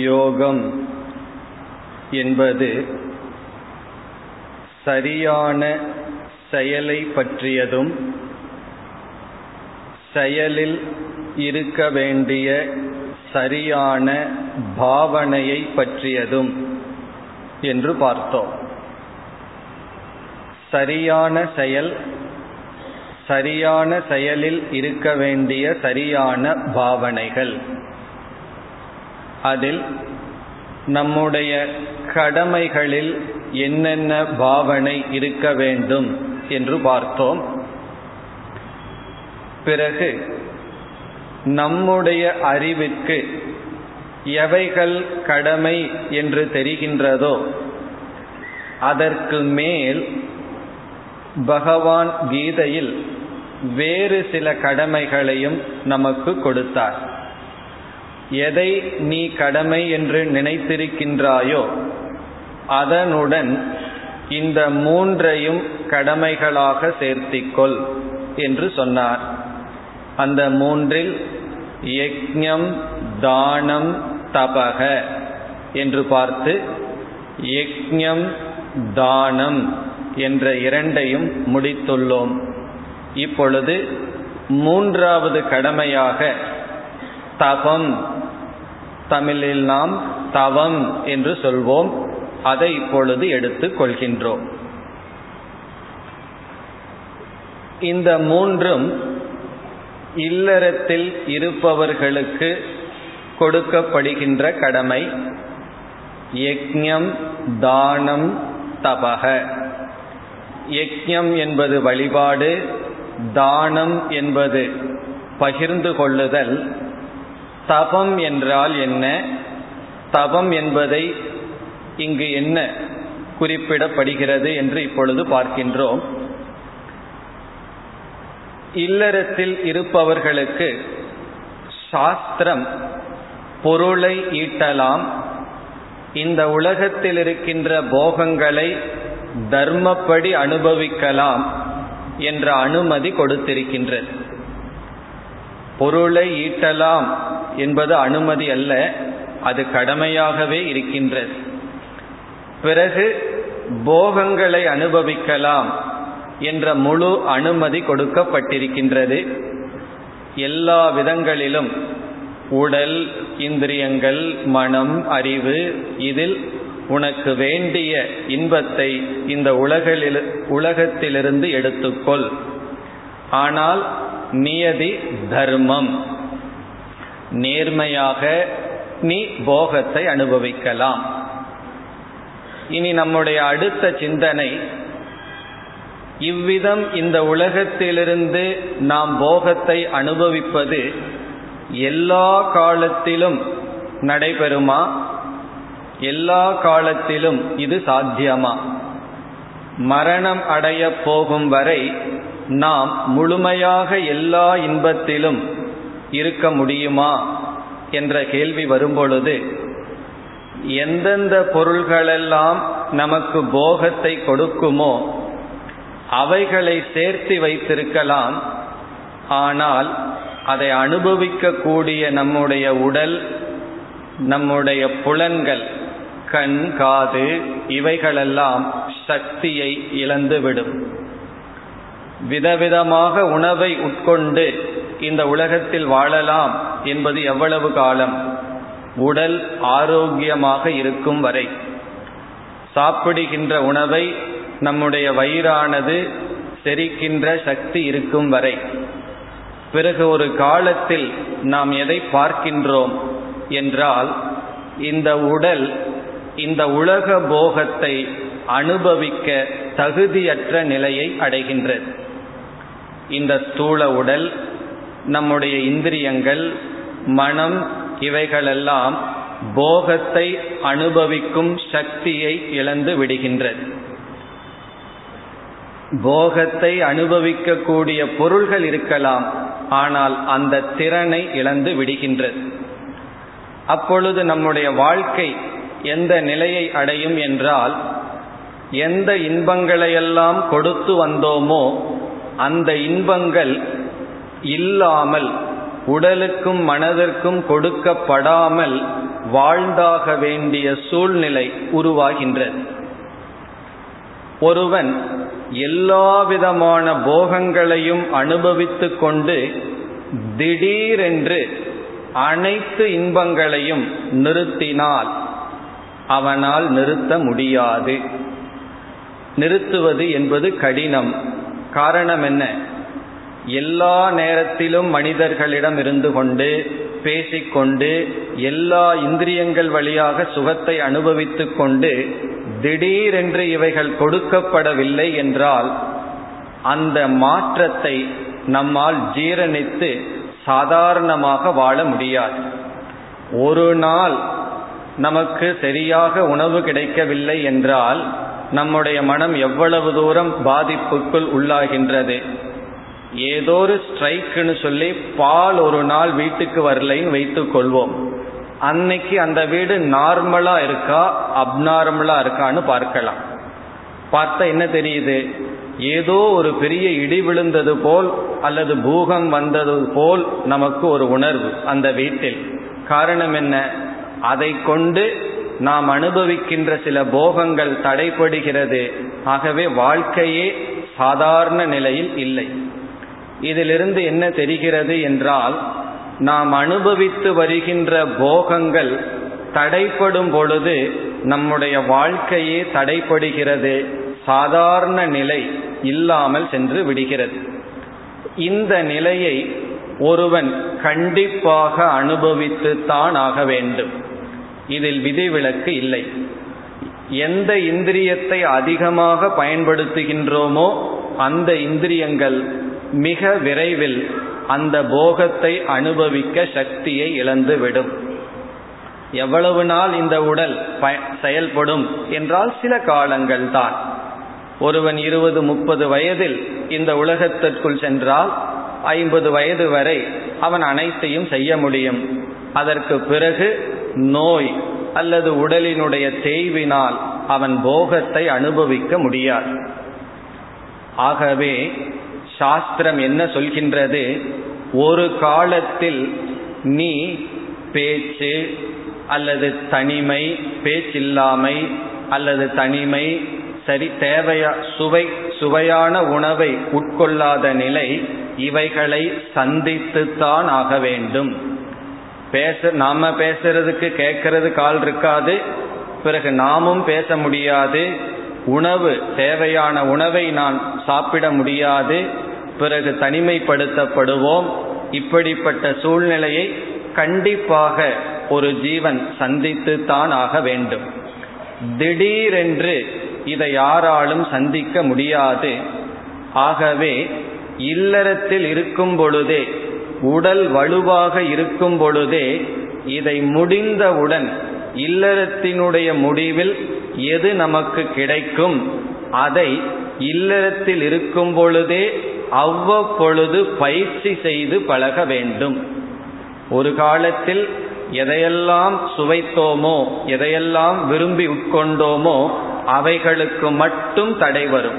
யோகம் என்பது சரியான செயலை பற்றியதும் செயலில் இருக்க வேண்டிய சரியான பாவனையை பற்றியதும் என்று பார்த்தோம். சரியான செயல் சரியான செயலில் இருக்க வேண்டிய சரியான பாவனைகள். அதில் நம்முடைய கடமைகளில் என்னென்ன பாவனை இருக்க வேண்டும் என்று பார்த்தோம். பிறகு நம்முடைய அறிவிற்கு எவைகள் கடமை என்று தெரிகின்றதோ அதற்கு மேல் பகவான் கீதையில் வேறு சில கடமைகளையும் நமக்கு கொடுத்தார். எதை நீ கடமை என்று நினைத்திருக்கின்றாயோ அதனுடன் இந்த மூன்றையும் கடமைகளாக சேர்த்திக்கொள் என்று சொன்னார். அந்த மூன்றில் யக்ஞம் தானம் தபக என்று பார்த்து யக்ஞம் தானம் என்ற இரண்டையும் முடித்துள்ளோம். இப்பொழுது மூன்றாவது கடமையாக தபம் தமிழில் நாம் தவம் என்று சொல்வோம். அதை இப்பொழுது எடுத்துக் கொள்கின்றோம். இந்த மூன்றும் இல்லறத்தில் இருப்பவர்களுக்கு கொடுக்கப்படுகின்ற கடமை. யக்ஞம் தானம் தபக யக்ஞம் என்பது வழிபாடு தானம் என்பது பகிர்ந்து கொள்ளுதல் தபம் என்றால் என்ன? தபம் என்பதை இங்கு என்ன குறிப்பிடப்படுகிறது என்று இப்பொழுது பார்க்கின்றோம். இல்லறத்தில் இருப்பவர்களுக்கு சாஸ்திரம் பொருளை ஈட்டலாம். இந்த உலகத்தில் இருக்கின்ற போகங்களை தர்மப்படி அனுபவிக்கலாம் என்ற அனுமதி கொடுத்திருக்கின்றது. பொருளை ஈட்டலாம் என்பது அனுமதி அல்ல அது கடமையாகவே இருக்கின்றது. பிறகு போகங்களை அனுபவிக்கலாம் என்ற முழு அனுமதி கொடுக்கப்பட்டிருக்கின்றது. எல்லா விதங்களிலும் உடல் இந்திரியங்கள் மனம் அறிவு இதில் உனக்கு வேண்டிய இன்பத்தை இந்த உலகில் உலகத்திலிருந்து எடுத்துக்கொள். ஆனால் நியதி தர்மம். நேர்மையாக நீ போகத்தை அனுபவிக்கலாம். இனி நம்முடைய அடுத்த சிந்தனை இவ்விதம் இந்த உலகத்திலிருந்து நாம் போகத்தை அனுபவிப்பது எல்லா காலத்திலும் நடைபெறுமா? எல்லா காலத்திலும் இது சாத்தியமா? மரணம் அடைய போகும் வரை நாம் முழுமையாக எல்லா இன்பத்திலும் இருக்க முடியுமா என்ற கேள்வி வரும்பொழுது எந்தெந்த பொருள்களெல்லாம் நமக்கு போகத்தை கொடுக்குமோ அவைகளை சேர்த்து வைத்திருக்கலாம். ஆனால் அதை அனுபவிக்கக்கூடிய நம்முடைய உடல் நம்முடைய புலன்கள் கண் காது இவைகளெல்லாம் சக்தியை இழந்துவிடும். விதவிதமாக உணவை உட்கொண்டு இந்த உலகத்தில் வாழலாம் என்பது எவ்வளவு காலம்? உடல் ஆரோக்கியமாக இருக்கும் வரை. சாப்பிடுகின்ற உணவை நம்முடைய வயிறானது செரிக்கின்ற சக்தி இருக்கும் வரை. பிறகு ஒரு காலத்தில் நாம் எதை பார்க்கின்றோம் என்றால் இந்த உடல் இந்த உலக போகத்தை அனுபவிக்க தகுதியற்ற நிலையை அடைகின்றது. இந்த ஸ்தூல உடல் நம்முடைய இந்திரியங்கள் மனம் இவைகளெல்லாம் போகத்தை அனுபவிக்கும் சக்தியை இழந்து விடுகின்றது. போகத்தை அனுபவிக்கக்கூடிய பொருள்கள் இருக்கலாம் ஆனால் அந்த திறனை இழந்து விடுகின்றது. அப்பொழுது நம்முடைய வாழ்க்கை எந்த நிலையை அடையும் என்றால் எந்த இன்பங்களையெல்லாம் கொடுத்து வந்தோமோ அந்த இன்பங்கள் இல்லாமல் உடலுக்கும் மனதிற்கும் கொடுக்கப்படாமல் வாழ்ந்தாக வேண்டிய சூழ்நிலை உருவாகின்றது. ஒருவன் எல்லாவிதமான போகங்களையும் அனுபவித்து கொண்டு திடீரென்று அனைத்து இன்பங்களையும் நிறுத்தினால் அவனால் நிறுத்த முடியாது. நிறுத்துவது என்பது கடினம். காரணம் என்ன எல்லா நேரத்திலும் மனிதர்களிடம் இருந்து கொண்டு பேசிக்கொண்டு எல்லா இந்திரியங்கள் வழியாக சுகத்தை அனுபவித்துக் கொண்டு திடீரென்று இவைகள் கொடுக்கப்படவில்லை என்றால் அந்த மாற்றத்தை நம்மால் ஜீரணித்து சாதாரணமாக வாழ முடியாது. ஒரு நாள் நமக்கு சரியாக உணவு கிடைக்கவில்லை என்றால் நம்முடைய மனம் எவ்வளவு தூரம் பாதிப்புக்குள் உள்ளாகின்றது? ஏதோ ஒரு ஸ்ட்ரைக்குன்னு சொல்லி பால் ஒரு நாள் வீட்டுக்கு வரலைன்னு வைத்துக் கொள்வோம். அன்னைக்கு அந்த வீடு நார்மலா இருக்கா அப்நார்மலா இருக்கான்னு பார்க்கலாம். பார்த்தா என்ன தெரியுது? ஏதோ ஒரு பெரிய இடி விழுந்தது போல் அல்லது பூகம் வந்தது போல் நமக்கு ஒரு உணர்வு அந்த வீட்டில். காரணம் என்ன? அதை கொண்டு நாம் அனுபவிக்கின்ற சில போகங்கள் தடைப்படுகிறது. ஆகவே வாழ்க்கையே சாதாரண நிலையில் இல்லை. இதிலிருந்து என்ன தெரிகிறது என்றால் நாம் அனுபவித்து வருகின்ற போகங்கள் தடைப்படும் பொழுது நம்முடைய வாழ்க்கையே தடைப்படுகிறது. சாதாரண நிலை இல்லாமல் சென்று விடுகிறது. இந்த நிலையை ஒருவன் கண்டிப்பாக அனுபவித்துத்தான் ஆக வேண்டும். இதில் விதிவிலக்கு இல்லை. எந்த இந்திரியத்தை அதிகமாக பயன்படுத்துகின்றோமோ அந்த இந்திரியங்கள் மிக விரைவில் அந்த போகத்தை அனுபவிக்க சக்தியை இழந்துவிடும் எவ்வளவு நாள் இந்த உடல் செயல்படும் என்றால் சில காலங்கள் தான். ஒருவன் இருபது முப்பது வயதில் இந்த உலகத்திற்குள் சென்றால் ஐம்பது வயது வரை அவன் அனைத்தையும் செய்ய முடியும். அதற்கு பிறகு நோய் அல்லது உடலினுடைய தேய்வினால் அவன் போகத்தை அனுபவிக்க முடியாது. ஆகவே சாஸ்திரம் என்ன சொல்கின்றது? ஒரு காலத்தில் நீ பேச்சு அல்லது தனிமை பேச்சில்லாமை அல்லது தனிமை சரி தேவையா சுவை சுவையான உணவை உட்கொள்ளாத நிலை இவைகளை சந்தித்துத்தான் ஆக வேண்டும். பேச நாம பேசுறதுக்கு கேட்கறது கால் இருக்காது. பிறகு நாமும் பேச முடியாது. உணவு தேவையான உணவை நான் சாப்பிட முடியாது. பிறகு தனிமைப்படுத்தப்படுவோம். இப்படிப்பட்ட சூழ்நிலையை கண்டிப்பாக ஒரு ஜீவன் சந்தித்து தான் ஆக வேண்டும். திடீரென்று இதை யாராலும் சந்திக்க முடியாது. ஆகவே இல்லறத்தில் இருக்கும் பொழுதே உடல் வலுவாக இருக்கும் பொழுதே இதை முடிந்தவுடன் இல்லறத்தினுடைய முடிவில் எது நமக்கு கிடைக்கும்? அதை இல்லறத்தில் இருக்கும் பொழுதே அவ்வப்பொழுது பயிற்சி செய்து பழக வேண்டும். ஒரு காலத்தில் எதையெல்லாம் சுவைத்தோமோ எதையெல்லாம் விரும்பி உட்கொண்டோமோ அவைகளுக்கு மட்டும் தடை வரும்.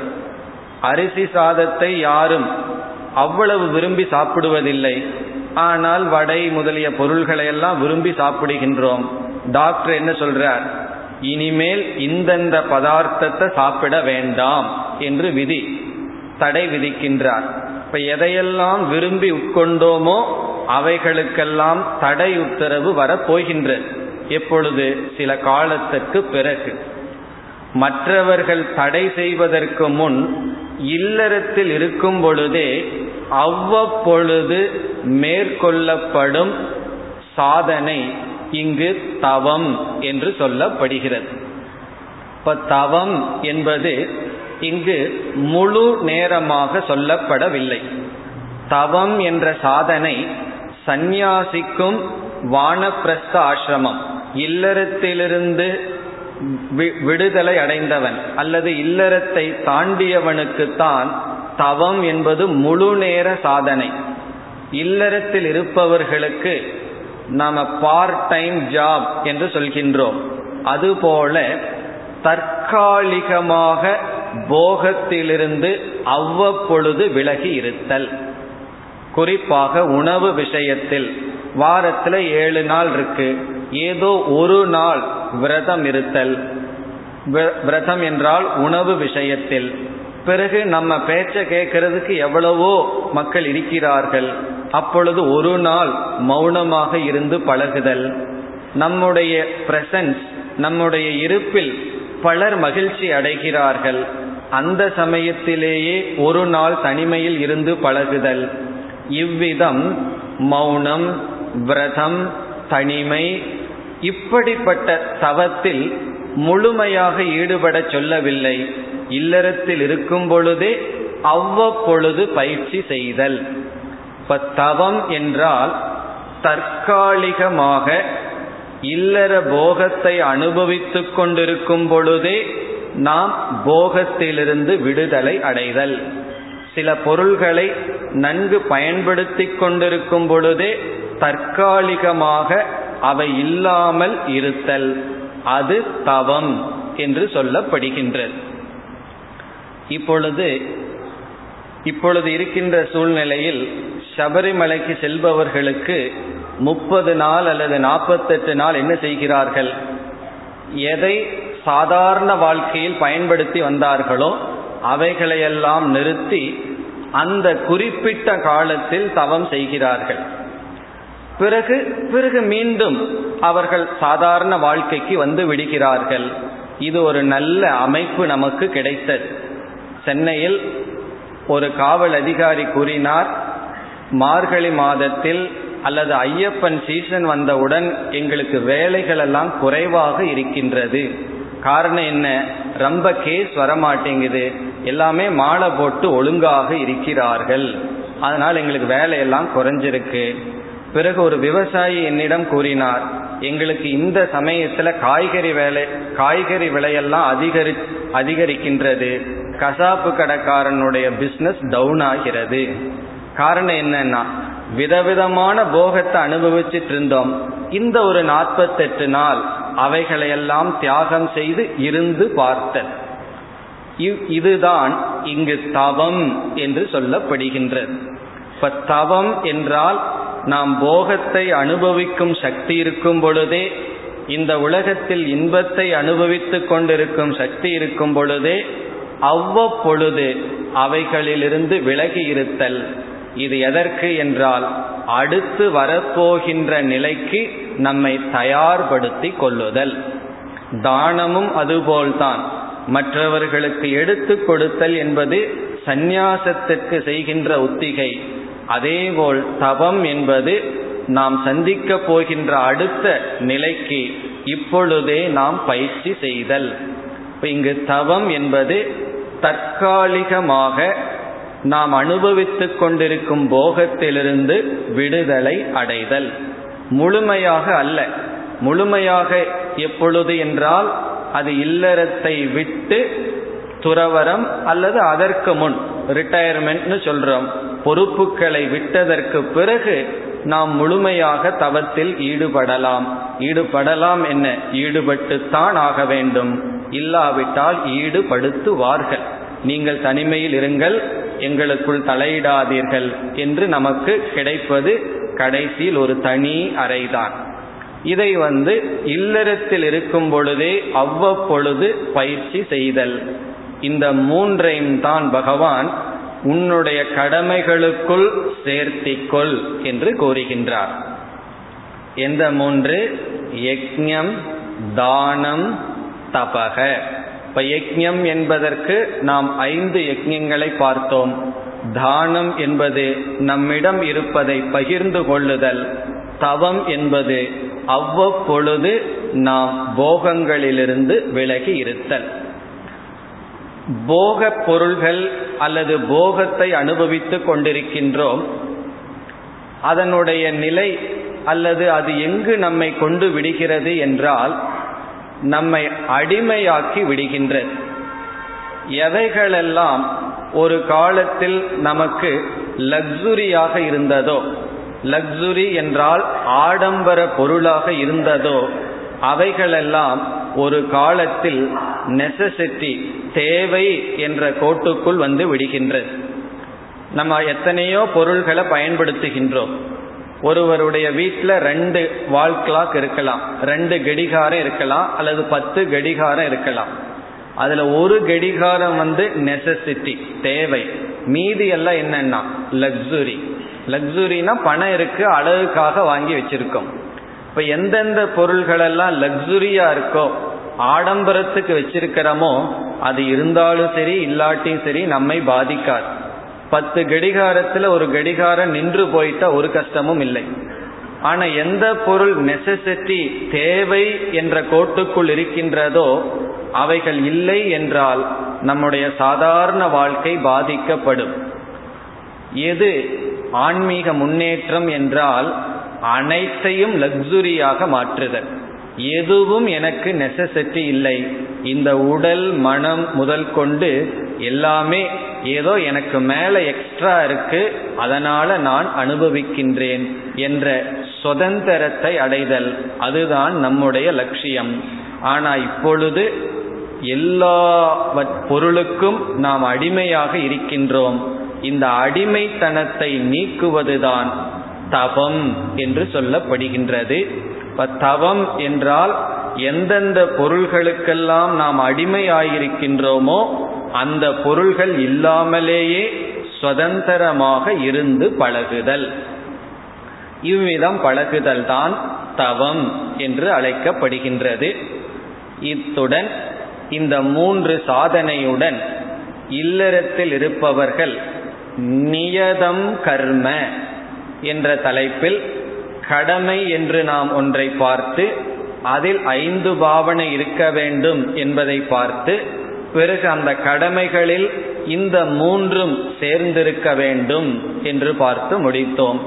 அரிசி சாதத்தை யாரும் அவ்வளவு விரும்பி சாப்பிடுவதில்லை. ஆனால் வடை முதலிய பொருள்களை எல்லாம் விரும்பி சாப்பிடுகின்றோம். டாக்டர் என்ன சொல்றார்? இனிமேல் இந்தந்த பதார்த்தத்தை சாப்பிட வேண்டாம் என்று விதி தடை விதிக்கின்றார். இப்ப எதையெல்லாம் விரும்பி உட்கொண்டோமோ அவைகளுக்கெல்லாம் தடை உத்தரவு வரப்போகின்றது எப்பொழுது? சில காலத்திற்கு பிறகு. மற்றவர்கள் தடை செய்வதற்கு முன் இல்லறத்தில் இருக்கும் பொழுதே அவ்வப்பொழுது மேற்கொள்ளப்படும் சாதனை இங்கு தவம் என்று சொல்லப்படுகிறது. இப்ப தவம் என்பது இங்கு முழு நேரமாக சொல்லப்படவில்லை. தவம் என்ற சாதனை சந்நியாசிக்கும் வானப்பிரஸ்த ஆசிரமம். இல்லறத்திலிருந்து விடுதலை அடைந்தவன் அல்லது இல்லறத்தை தாண்டியவனுக்குத்தான் தவம் என்பது முழு நேர சாதனை. இல்லறத்தில் இருப்பவர்களுக்கு நாம பார்ட் டைம் ஜாப் என்று சொல்கின்றோம். அதுபோல தற்காலிகமாக போகத்திலிருந்து அவ்வப்பொழுது விலகி இருத்தல். குறிப்பாக உணவு விஷயத்தில். வாரத்தில் ஏழு நாள் இருக்கு. ஏதோ ஒரு நாள் விரதம் இருத்தல். விரதம் என்றால் உணவு விஷயத்தில். பிறகு நம்ம பேச்ச கேட்கறதுக்கு எவ்வளவோ மக்கள் இருக்கிறார்கள். அப்பொழுது ஒரு நாள் மௌனமாக இருந்து பழகுதல். நம்முடைய பிரசன்ஸ் நம்முடைய இருப்பில் பலர் மகிழ்ச்சி அடைகிறார்கள். அந்த சமயத்திலேயே ஒரு நாள் தனிமையில் இருந்து பழகுதல். இவ்விதம் மௌனம் விரதம் தனிமை இப்படிப்பட்ட தவத்தில் முழுமையாக ஈடுபட சொல்லவில்லை. இல்லறத்தில் இருக்கும் பொழுதே அவ்வப்பொழுது பயிற்சி செய்தல். இப்ப தவம் என்றால் தற்காலிகமாக இல்லற போகத்தை அனுபவித்துக் கொண்டிருக்கும் பொழுதே நாம் போகத்திலிருந்து விடுதலை அடைதல். சில பொருள்களை நன்கு பயன்படுத்திக் கொண்டிருக்கும் பொழுதே தற்காலிகமாக அவை இல்லாமல் இருத்தல். அது தவம் என்று சொல்லப்படுகின்றது. இப்பொழுது இப்பொழுது இருக்கின்ற சூழ்நிலையில் சபரிமலைக்கு செல்பவர்களுக்கு முப்பது நாள் அல்லது நாற்பத்தெட்டு நாள் என்ன செய்கிறார்கள்? எதை சாதாரண வாழ்க்கையில் பயன்படுத்தி வந்தார்களோ அவைகளையெல்லாம் நிறுத்தி அந்த குறிப்பிட்ட காலத்தில் தவம் செய்கிறார்கள். பிறகு பிறகு மீண்டும் அவர்கள் சாதாரண வாழ்க்கைக்கு வந்து விடுகிறார்கள். இது ஒரு நல்ல அமைப்பு நமக்கு கிடைத்தது. சென்னையில் ஒரு காவல் அதிகாரி கூறினார் மார்கழி மாதத்தில் அல்லது ஐயப்பன் சீசன் வந்தவுடன் எங்களுக்கு வேலைகள் எல்லாம் குறைவாக இருக்கின்றது. காரணம் என்ன? ரொம்ப கேஸ் வரமாட்டேங்குது. எல்லாமே மாலை போட்டு ஒழுங்காக இருக்கிறார்கள். அதனால் எங்களுக்கு வேலையெல்லாம் குறைஞ்சிருக்கு. பிறகு ஒரு விவசாயி என்னிடம் கூறினார் எங்களுக்கு இந்த சமயத்துல காய்கறி வேலை காய்கறி விலையெல்லாம் அதிகரி அதிகரிக்கின்றது. கசாப்பு கடைக்காரனுடைய பிஸ்னஸ் டவுன் ஆகிறது. காரணம் என்னன்னா விதவிதமான போகத்தை அனுபவிச்சுட்டு இருந்தோம் இந்த ஒரு நாற்பத்தெட்டு நாள் அவைகளையெல்லாம் தியாகம் செய்து இருந்து பார்த்தல். இதுதான் இங்கு தவம் என்று சொல்லப்படுகின்றது. இப்ப தவம் என்றால் நாம் போகத்தை அனுபவிக்கும் சக்தி இருக்கும் பொழுதே இந்த உலகத்தில் இன்பத்தை அனுபவித்துக் கொண்டிருக்கும் சக்தி இருக்கும் பொழுதே அவ்வப்பொழுது அவைகளிலிருந்து விலகி இருத்தல். இது எதற்கு என்றால் அடுத்து வரப்போகின்ற நிலைக்கு நம்மை தயார்படுத்தி கொள்ளுதல். தானமும் அதுபோல்தான். மற்றவர்களுக்கு எடுத்து கொடுத்தல் என்பது சந்நியாசத்திற்கு செய்கின்ற உத்திகை. அதேபோல் தவம் என்பது நாம் சந்திக்க போகின்ற அடுத்த நிலைக்கு இப்பொழுதே நாம் பயிற்சி செய்தல். இங்கு தவம் என்பது தற்காலிகமாக நாம் அனுபவித்துக் கொண்டிருக்கும் போகத்திலிருந்து விடுதலை அடைதல். முழுமையாக அல்ல. முழுமையாக எப்பொழுது என்றால் அது இல்லறத்தை விட்டு துறவரம் அல்லது அதற்கு முன் ரிட்டையர்மெண்ட்னு சொல்றோம். பொறுப்புகளை விட்டதற்கு பிறகு நாம் முழுமையாக தவத்தில் ஈடுபடலாம். ஈடுபடலாம் என்ன? ஈடுபட்டுத்தான் ஆக வேண்டும். இல்லாவிட்டால் ஈடுபடுத்துவார்கள். நீங்கள் தனிமையில் இருங்கள் எங்களுக்குள் தலையிடாதீர்கள் என்று நமக்கு கிடைப்பது கடைசியில் ஒரு தனி அறைதான். இதை வந்து இல்லறத்தில் இருக்கும் பொழுதே அவ்வப்பொழுது பயிற்சி செய்தல். இந்த மூன்றையும் தான் பகவான் உன்னுடைய கடமைகளுக்குள் சேர்த்திக்கொள் என்று கூறுகின்றார். எந்த மூன்று? யக்ஞம் தானம் தபக. இப்ப யக்ஞம் என்பதற்கு நாம் ஐந்து யக்ஞங்களை பார்த்தோம். தானம் என்பது நம்மிடம் இருப்பதை பகிர்ந்து கொள்ளுதல். தவம் என்பது அவ்வப்பொழுது நாம் போகங்களிலிருந்து விலகி இருத்தல். போக பொருள்கள் அல்லது போகத்தை அனுபவித்துக் கொண்டிருக்கின்றோம் அதனுடைய நிலை அல்லது அது எங்கு நம்மை கொண்டு விடுகிறது என்றால் நம்மை அடிமையாக்கி விடுகின்றது. எவைகளெல்லாம் ஒரு காலத்தில் நமக்கு லக்ஸுரியாக இருந்ததோ லக்ஸுரி என்றால் ஆடம்பர பொருளாக இருந்ததோ அவைகளெல்லாம் ஒரு காலத்தில் நெசசிட்டி தேவை என்ற கோட்டுக்குள் வந்து விடுகின்றது. நம்ம எத்தனையோ பொருள்களை பயன்படுத்துகின்றோம். ஒருவருடைய வீட்டில் ரெண்டு வால் கிளாக் இருக்கலாம் ரெண்டு கடிகாரம் இருக்கலாம் அல்லது பத்து கடிகாரம் இருக்கலாம். அதில் ஒரு கடிகாரம் வந்து நெசசிட்டி தேவை. மீதி எல்லாம் என்னன்னா லக்ஸுரி லக்ஸுரினா பணம் இருக்கு அழகுக்காக வாங்கி வச்சிருக்கோம். இப்போ எந்தெந்த பொருள்களெல்லாம் லக்ஸுரியா இருக்கோ ஆடம்பரத்துக்கு வச்சிருக்கிறோமோ அது இருந்தாலும் சரி இல்லாட்டியும் சரி நம்மை பாதிக்காது. பத்து கடிகாரத்துல ஒரு கடிகாரம் நின்று போயிட்டா ஒரு கஷ்டமும் இல்லை. ஆனா எந்த பொருள் நெசசிட்டி தேவை என்ற கோட்டுக்குள் இருக்கின்றதோ அவைகள் இல்லை என்றால் நம்முடைய சாதாரண வாழ்க்கை பாதிக்கப்படும். எது ஆன்மீக முன்னேற்றம் என்றால் அனைத்தையும் லக்ஸுரியாக மாற்றுதல். எதுவும் எனக்கு நெசசிட்டி இல்லை. இந்த உடல் மனம் முதல் கொண்டு எல்லாமே ஏதோ எனக்கு மேலே எக்ஸ்ட்ரா இருக்கு. அதனால நான் அனுபவிக்கின்றேன் என்ற சுதந்திரத்தை அடைதல் அதுதான் நம்முடைய லட்சியம். ஆனா இப்பொழுது எல்லா பொருளுக்கும் நாம் அடிமையாக இருக்கின்றோம். இந்த அடிமைத்தனத்தை நீக்குவதுதான் தவம் என்று சொல்லப்படுகின்றது. தவம் என்றால் எந்தெந்த பொருள்களுக்கெல்லாம் நாம் அடிமையாயிருக்கின்றோமோ அந்த பொருள்கள் இல்லாமலேயே சுதந்திரமாக இருந்து பழகுதல். இவ்விதம் பழகுதல் தான் தவம் என்று அழைக்கப்படுகின்றது. இத்துடன் இந்த மூன்று சாதனையுடன் இல்லறத்தில் இருப்பவர்கள் நியதம் கர்ம என்ற தலைப்பில் கடமை என்று நாம் ஒன்றை பார்த்து அதில் ஐந்து பாவனை இருக்க வேண்டும் என்பதை பார்த்து பிறகு அந்த கடமைகளில் இந்த மூன்றும் சேர்ந்திருக்க வேண்டும் என்று பார்த்து முடித்தோம்.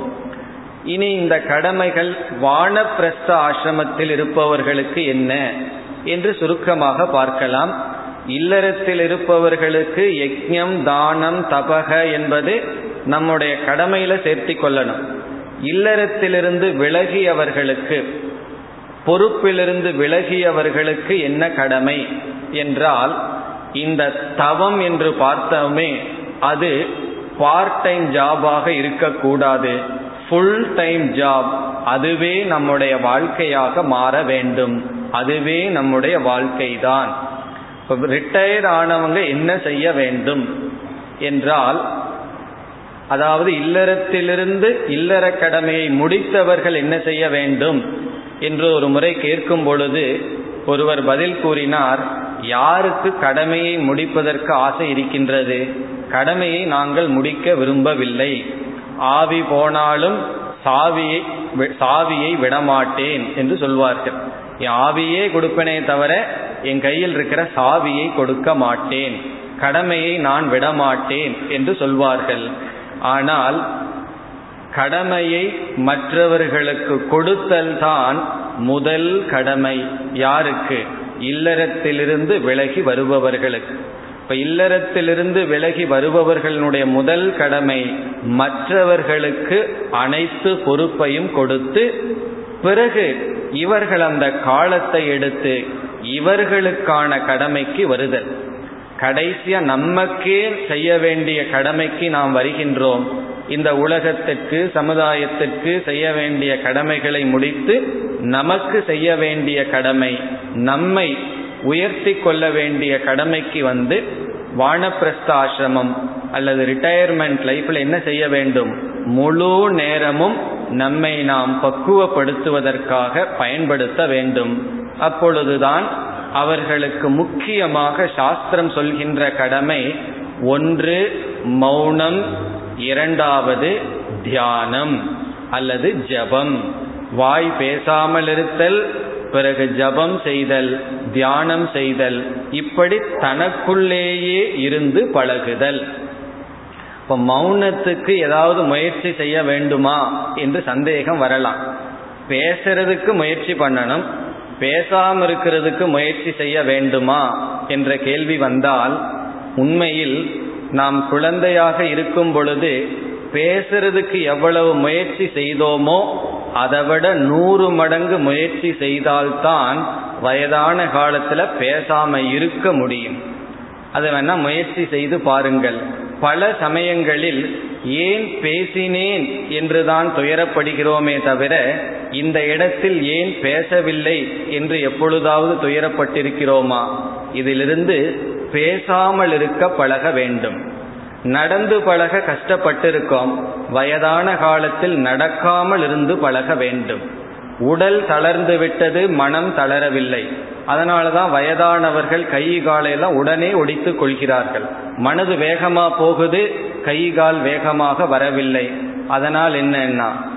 இனி இந்த கடமைகள் வானப்பிரஸ்த ஆசிரமத்தில் இருப்பவர்களுக்கு என்ன என்று சுருக்கமாக பார்க்கலாம். இல்லறத்தில் இருப்பவர்களுக்கு யஜ்யம் தானம் தபக என்பது நம்முடைய கடமையில சேர்த்தி கொள்ளணும். இல்லறத்திலிருந்து விலகியவர்களுக்கு பொறுப்பிலிருந்து விலகியவர்களுக்கு என்ன கடமை என்றால் இந்த தவம் என்று பார்த்தோமே அது பார்ட் டைம் ஜாபாக இருக்கக்கூடாது. ஃபுல் டைம் ஜாப் அதுவே நம்முடைய வாழ்க்கையாக மாற வேண்டும். அதுவே நம்முடைய வாழ்க்கை தான் ரிட்டையர் ஆனவங்க என்ன செய்ய வேண்டும் என்றால் அதாவது இல்லறத்திலிருந்து இல்லற கடமையை முடித்தவர்கள் என்ன செய்ய வேண்டும் என்று ஒரு முறை கேட்கும் பொழுது ஒருவர் பதில் கூறினார் யாருக்கு கடமையை முடிப்பதற்கு ஆசை இருக்கின்றது? கடமையை நாங்கள் முடிக்க விரும்பவில்லை. ஆவி போனாலும் சாவியை சாவியை விடமாட்டேன் என்று சொல்வார்கள். என் ஆவியே கொடுப்பனே தவிர என் கையில் இருக்கிற சாவியை கொடுக்க மாட்டேன். கடமையை நான் விடமாட்டேன் என்று சொல்வார்கள். ஆனால் கடமையை மற்றவர்களுக்கு கொடுத்தல் தான் முதல் கடமை. யாருக்கு? இல்லறத்திலிருந்து விலகி வருபவர்களுக்கு. இப்ப இல்லறத்திலிருந்து விலகி வருபவர்களுடைய முதல் கடமை மற்றவர்களுக்கு அனைத்து பொறுப்பையும் கொடுத்து பிறகு இவர்கள் அந்த காலத்தை எடுத்து இவர்களுக்கான கடமைக்கு வருதல். கடைசியா நமக்கே செய்ய வேண்டிய கடமைக்கு நாம் வருகின்றோம். இந்த உலகத்திற்கு சமுதாயத்திற்கு செய்ய வேண்டிய கடமைகளை முடித்து நமக்கு செய்ய வேண்டிய கடமை நம்மை உயர்த்தி கொள்ள வேண்டிய கடமைக்கு வந்து வானப்பிரஸ்த ஆசிரமம் அல்லது ரிட்டையர்மெண்ட் லைஃப்ல என்ன செய்ய வேண்டும்? முழு நேரமும் நம்மை நாம் பக்குவப்படுத்துவதற்காக பயன்படுத்த வேண்டும். அப்பொழுதுதான் அவர்களுக்கு முக்கியமாக சாஸ்திரம் சொல்கின்ற கடமை ஒன்று மௌனம். இரண்டாவது தியானம் அல்லது ஜபம். வாய் பேசாமல் இருத்தல் பிறகு ஜபம் செய்தல் தியானம் செய்தல். இப்படி தனக்குள்ளேயே இருந்து பழகுதல். இப்ப மௌனத்துக்கு ஏதாவது முயற்சி செய்ய வேண்டுமா என்று சந்தேகம் வரலாம். பேசுறதுக்கு முயற்சி பண்ணணும். பேசாம இருக்கிறதுக்கு முயற்சி செய்ய வேண்டுமா என்ற கேள்வி வந்தால் உண்மையில் நாம் குழந்தையாக இருக்கும் பொழுது பேசுறதுக்கு எவ்வளவு முயற்சி செய்தோமோ அதைவிட நூறு மடங்கு முயற்சி செய்தால்தான் வயதான காலத்துல பேசாம இருக்க முடியும். அதை வேணா முயற்சி செய்து பாருங்கள். பல சமயங்களில் ஏன் பேசினேன் என்றுதான் துயரப்படுகிறோமே தவிர இந்த இடத்தில் ஏன் பேசவில்லை என்று எப்பொழுதாவது துயரப்பட்டிருக்கிறோமா? இதிலிருந்து பேசாமல் இருக்க பழக வேண்டும். நடந்து பழக கஷ்டப்பட்டிருக்கோம். வயதான காலத்தில் நடக்காமல் இருந்து பழக வேண்டும். உடல் தளர்ந்து விட்டது மனம் தளரவில்லை. அதனாலதான் வயதானவர்கள் கை காலையெல்லாம் உடனே ஒடித்துக் கொள்கிறார்கள். மனது வேகமாக போகுது கை கால் வேகமாக வரவில்லை. அதனால் என்னன்னா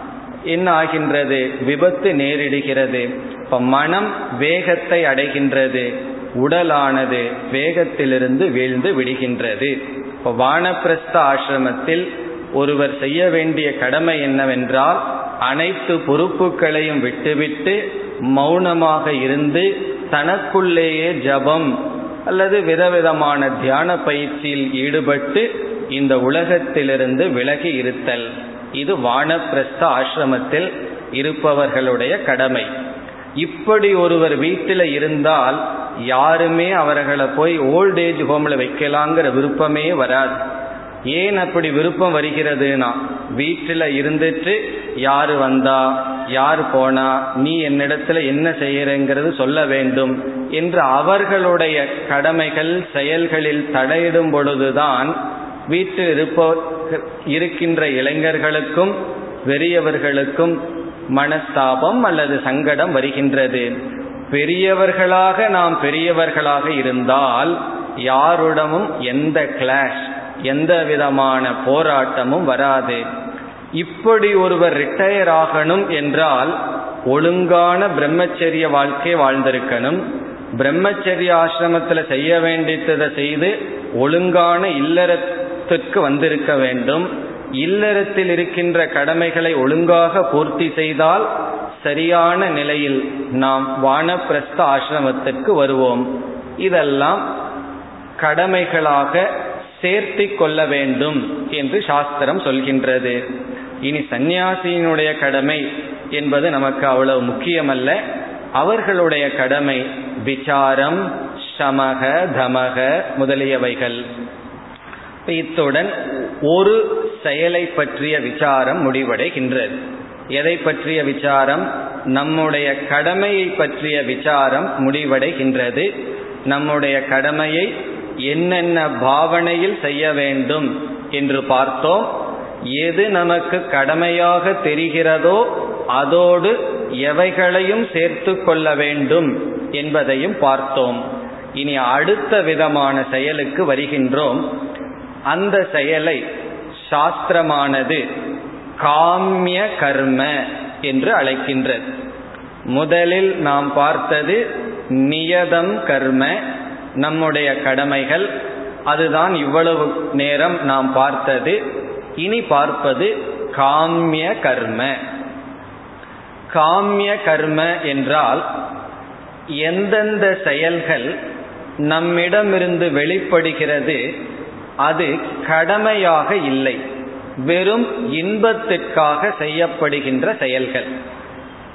என்ன ஆகின்றது? விபத்து நேரிடுகிறது. இப்ப மனம் வேகத்தை அடைகின்றது. உடலானது வேகத்திலிருந்து வீழ்ந்து விடுகின்றது. இப்போ வானப்பிரஸ்த ஆசிரமத்தில் ஒருவர் செய்ய வேண்டிய கடமை என்னவென்றால் அனைத்து பொறுப்புகளையும் விட்டுவிட்டு மௌனமாக இருந்து தனக்குள்ளேயே ஜபம் அல்லது விதவிதமான தியான பயிற்சியில் ஈடுபட்டு இந்த உலகத்திலிருந்து விலகி இருத்தல். இது வானப்பிரஸ்த ஆசிரமத்தில் இருப்பவர்களுடைய கடமை. இப்படி ஒருவர் வீட்டில் இருந்தால் யாருமே அவர்களை போய் ஓல்ட் ஏஜ் ஹோம்ல வைக்கலாங்கிற விருப்பமே வராது. ஏன் அப்படி விருப்பம் வருகிறதுனா வீட்டில் இருந்துட்டு யார் வந்தா யார் போனா நீ என்னிடத்துல என்ன செய்யறங்கிறது சொல்ல வேண்டும் என்று அவர்களுடைய கடமைகள் செயல்களில் தடையிடும் பொழுதுதான் வீட்டில் இருப்ப இருக்கின்ற இளைஞர்களுக்கும் பெரியவர்களுக்கும் மனஸ்தாபம் அல்லது சங்கடம் வருகின்றது. பெரியவர்களாக நாம் பெரியவர்களாக இருந்தால் யாருடமும் எந்த கிளாஷ் எந்த விதமான போராட்டமும் வராது. இப்படி ஒருவர் ரிட்டையர் ஆகணும் என்றால் ஒழுங்கான பிரம்மச்சரிய வாழ்க்கை வாழ்ந்திருக்கணும். பிரம்மச்சரிய ஆசிரமத்தில் செய்ய வேண்டியதை செய்து ஒழுங்கான இல்லற இல்லறத்துக்கு வந்திருக்க வேண்டும். இல்லறத்தில் இருக்கின்ற கடமைகளை ஒழுங்காக பூர்த்தி செய்தால் சரியான நிலையில் நாம் வானப்பிரஸ்த ஆசிரமத்திற்கு வருவோம். இதெல்லாம் கடமைகளாக சேர்த்தி கொள்ள வேண்டும் என்று சாஸ்திரம் சொல்கின்றது. இனி சந்நியாசியினுடைய கடமை என்பது நமக்கு அவ்வளவு முக்கியமல்ல. அவர்களுடைய கடமை விசாரம் சமக தமக முதலியவைகள். இத்துடன் ஒரு செயலை பற்றிய விசாரம் முடிவடைகின்றது. எதை பற்றிய விசாரம்? நம்முடைய கடமையை பற்றிய விசாரம் முடிவடைகின்றது. நம்முடைய கடமையை என்னென்ன பாவனையில் செய்ய வேண்டும் என்று பார்த்தோம். எது நமக்கு கடமையாக தெரிகிறதோ அதோடு எவைகளையும் சேர்த்து கொள்ள வேண்டும் என்பதையும் பார்த்தோம். இனி அடுத்த விதமான செயலுக்கு வருகின்றோம். அந்த செயலை சாஸ்திரமானது காமிய கர்ம என்று அழைக்கின்றது. முதலில் நாம் பார்த்தது நியதம் கர்ம நம்முடைய கடமைகள். அதுதான் இவ்வளவு நேரம் நாம் பார்த்தது. இனி பார்ப்பது காமிய கர்ம. காமிய கர்ம என்றால் எந்தெந்த செயல்கள் நம்மிடமிருந்து வெளிப்படுகிறது அது கடமையாக இல்லை. வெறும் இன்பத்திற்காக செய்யப்படுகின்ற செயல்கள்.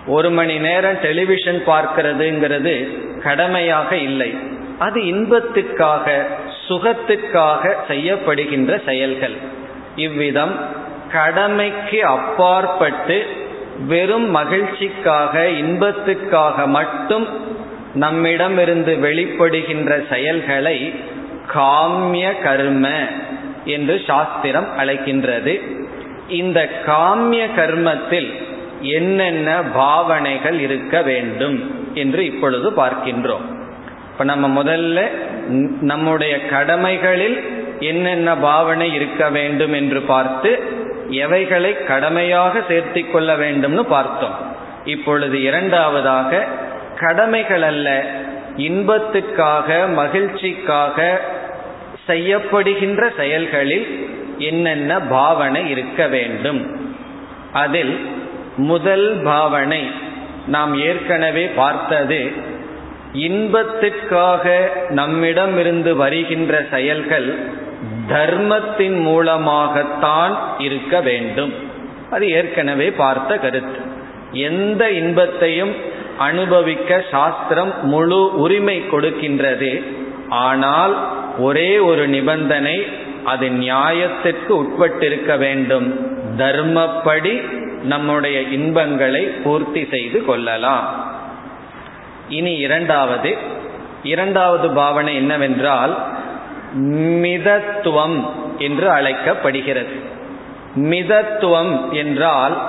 ஒரு மணி நேரம் டெலிவிஷன் பார்க்கிறதுங்கிறது கடமையாக இல்லை. அது இன்பத்துக்காக சுகத்துக்காக செய்யப்படுகின்ற செயல்கள். இவ்விதம் கடமைக்கு அப்பாற்பட்டு வெறும் மகிழ்ச்சிக்காக இன்பத்துக்காக மட்டும் நம்மிடமிருந்து வெளிப்படுகின்ற செயல்களை காமிய கர்ம என்று சாஸ்திரம் அழைக்கின்றது. இந்த காமிய கர்மத்தில் என்னென்ன பாவனைகள் இருக்க வேண்டும் என்று இப்பொழுது பார்க்கின்றோம். இப்ப நம்ம முதல்ல நம்முடைய கடமைகளில் என்னென்ன பாவனை இருக்க வேண்டும் என்று பார்த்து எவைகளை கடமையாக சேர்த்தி கொள்ள வேண்டும்னு பார்த்தோம். இப்பொழுது இரண்டாவதாக கடமைகள் அல்ல இன்பத்துக்காக மகிழ்ச்சிக்காக செய்யப்படுகின்ற செயல்களில் என்னென்ன பாவனை இருக்க வேண்டும்? அதில் முதல் பாவனை நாம் ஏற்கனவே பார்த்தது இன்பத்திற்காக நம்மிடமிருந்து வருகின்ற செயல்கள் தர்மத்தின் மூலமாகத்தான் இருக்க வேண்டும். அது ஏற்கனவே பார்த்த கருத்து. எந்த இன்பத்தையும் அனுபவிக்க சாஸ்திரம் முழு உரிமை கொடுக்கின்றது? ஆனால் ஒரே ஒரு நிபந்தனை அது நியாயத்திற்கு உட்பட்டிருக்க வேண்டும். தர்மப்படி நம்முடைய இன்பங்களை பூர்த்தி செய்து கொள்ளலாம். இனி இரண்டாவது. இரண்டாவது பாவனை என்னவென்றால் மிதத்துவம் என்று அழைக்கப்படுகிறது. மிதத்துவம் என்றால்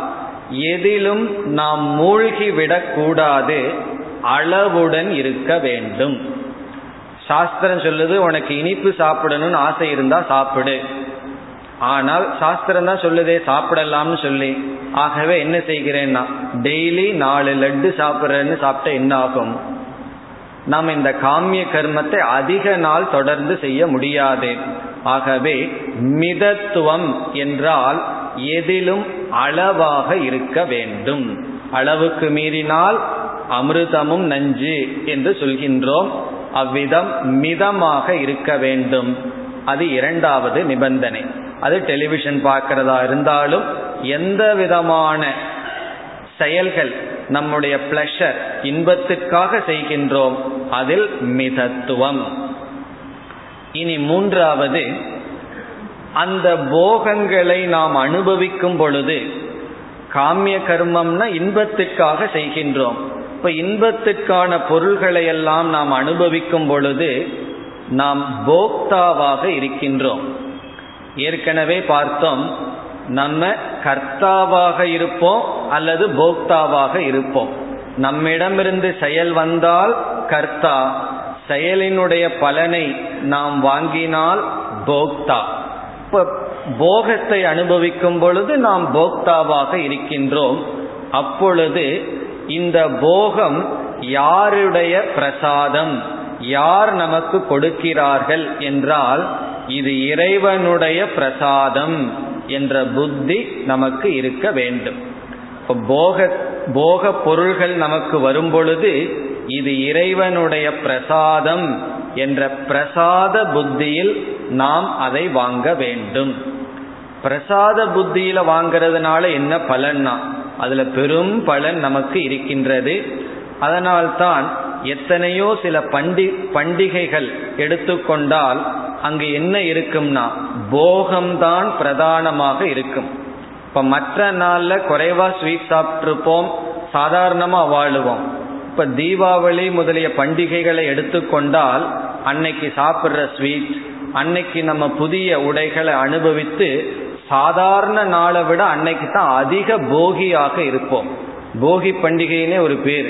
எதிலும் நாம் மூழ்கிவிடக்கூடாது அளவுடன் இருக்க வேண்டும். சாஸ்திரம் சொல்லுது உனக்கு இனிப்பு சாப்பிடணும்னு ஆசை இருந்தா சாப்பிடு. ஆனால் சாஸ்திரம் தான் சொல்லுதே சாப்பிடலாம்னு சொல்லி. ஆகவே என்ன செய்கிறேன்னா டெய்லி நாலு லட்டு சாப்பிட்றேன்னு சாப்பிட்டா என்ன ஆகும்? நாம் இந்த காமிய கர்மத்தை அதிக நாள் தொடர்ந்து செய்ய முடியாது. ஆகவே மிதத்துவம் என்றால் எதிலும் அளவாக இருக்க வேண்டும். அளவுக்கு மீறினால் அமிர்தமும் நஞ்சு என்று சொல்கின்றோம். அவ்விதம் மிதமாக இருக்க வேண்டும். அது இரண்டாவது நிபந்தனை. அது டெலிவிஷன் பார்க்கிறதா இருந்தாலும் எந்த விதமான செயல்கள் நம்முடைய பிளஷர் இன்பத்துக்காக செய்கின்றோம் அதில் மிதத்துவம். இனி மூன்றாவது அந்த போகங்களை நாம் அனுபவிக்கும் பொழுது காமிய கர்மம்னா இன்பத்துக்காக செய்கின்றோம். இப்ப இன்பத்துக்கான பொருள்களை எல்லாம் நாம் அனுபவிக்கும் பொழுது நாம் போக்தாவாக இருக்கின்றோம். ஏற்கனவே பார்த்தோம் நம்ம கர்த்தாவாக இருப்போம் அல்லது போக்தாவாக இருப்போம். நம்மிடமிருந்து செயல் வந்தால் கர்த்தா செயலினுடைய பலனை நாம் வாங்கினால் போக்தா. இப்ப போகத்தை அனுபவிக்கும் பொழுது நாம் போக்தாவாக இருக்கின்றோம். அப்பொழுது இந்த போகம் யாருடைய பிரசாதம்? யார் நமக்கு கொடுக்கிறார்கள் என்றால் இது இறைவனுடைய பிரசாதம் என்ற புத்தி நமக்கு இருக்க வேண்டும். போக போக பொருள்கள் நமக்கு வரும் பொழுது இது இறைவனுடைய பிரசாதம் என்ற பிரசாத புத்தியில் நாம் அதை வாங்க வேண்டும். பிரசாத புத்தியில வாங்கிறதுனால என்ன பலன்னா அதுல பெரும் பலன் நமக்கு இருக்கின்றது. அதனால்தான் எத்தனையோ சில பண்டி பண்டிகைகள் எடுத்துக்கொண்டால் அங்கு என்ன இருக்கும்னா போகம்தான் பிரதானமாக இருக்கும். இப்ப மற்ற நாள்ல குறைவா ஸ்வீட் சாப்பிட்டுருப்போம் சாதாரணமா வாழுவோம். இப்ப தீபாவளி முதலிய பண்டிகைகளை எடுத்துக்கொண்டால் அன்னைக்கு சாப்பிட்ற ஸ்வீட் அன்னைக்கு நம்ம புதிய உடைகளை அனுபவித்து சாதாரண நாளை விட அன்னைக்கு தான் அதிக போகியாக இருப்போம். போகி பண்டிகைன்னே ஒரு பேர்.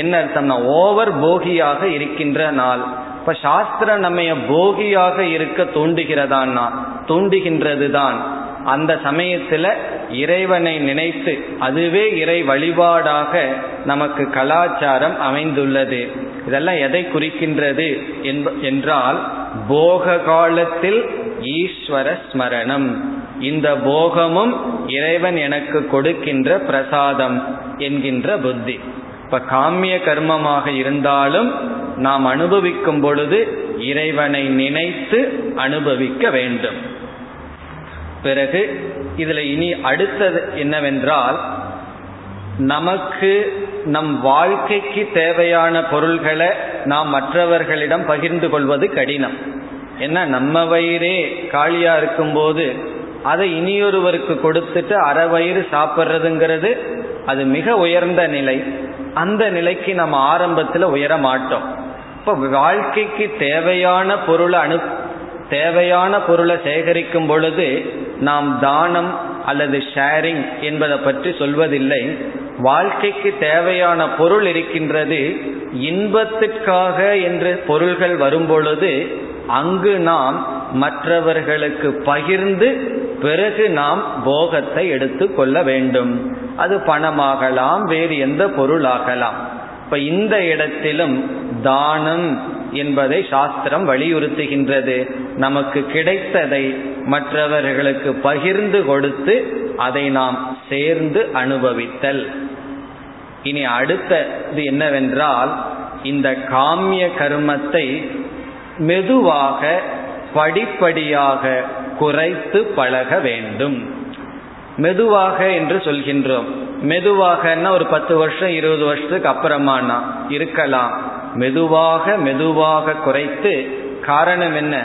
என்ன அர்த்தம்னா ஓவர் போகியாக இருக்கின்ற நாள். இப்ப சாஸ்திரம் நம்ம போகியாக இருக்க தூண்டுகிறதான்னா தூண்டுகின்றது தான் அந்த சமயத்துல இறைவனை நினைத்து அதுவே இறை வழிபாடாக நமக்கு கலாச்சாரம் அமைந்துள்ளது. இதெல்லாம் எதை குறிக்கின்றது என்றால் போக காலத்தில் ஈஸ்வர ஸ்மரணம். இந்த போகமும் இறைவன் எனக்கு கொடுக்கின்ற பிரசாதம் என்கின்ற புத்தி. இப்ப காமிய கர்மமாக இருந்தாலும் நாம் அனுபவிக்கும் பொழுது இறைவனை நினைத்து அனுபவிக்க வேண்டும். பிறகு இதுல இனி அடுத்தது என்னவென்றால் நமக்கு நம் வாழ்க்கைக்கு தேவையான பொருள்களை நாம் மற்றவர்களிடம் பகிர்ந்து கொள்வது கடினம். ஏன்னா நம்ம வயிறே காலியா இருக்கும்போது அதை இனியொருவருக்கு கொடுத்துட்டு அரை வயிறு சாப்பிட்றதுங்கிறது அது மிக உயர்ந்த நிலை. அந்த நிலைக்கு நம்ம ஆரம்பத்தில் உயர மாட்டோம். இப்போ வாழ்க்கைக்கு தேவையான பொருளை அனு தேவையான பொருளை சேகரிக்கும் பொழுது நாம் தானம் அல்லது ஷேரிங் என்பதை பற்றி சொல்வதில்லை. வாழ்க்கைக்கு தேவையான பொருள் இருக்கின்றது இன்பத்திற்காக என்று பொருள்கள் வரும் பொழுது அங்கு நாம் மற்றவர்களுக்கு பகிர்ந்து பிறகு நாம் போகத்தை எடுத்து கொள்ள வேண்டும். அது பணமாகலாம் வேறு எந்த பொருளாகலாம். இப்ப இந்த இடத்திலும் தானம் என்பதை சாஸ்திரம் வலியுறுத்துகின்றது. நமக்கு கிடைத்ததை மற்றவர்களுக்கு பகிர்ந்து கொடுத்து அதை நாம் சேர்ந்து அனுபவித்தல். இனி அடுத்தது என்னவென்றால் இந்த காமிய கர்மத்தை மெதுவாக படிப்படியாக குறைத்து பழக வேண்டும். மெதுவாக என்று சொல்கின்றோம். மெதுவாகன்னா ஒரு பத்து வருஷம் இருபது வருஷத்துக்கு அப்புறமானா இருக்கலாம். மெதுவாக மெதுவாக குறைத்து காரணம் என்ன?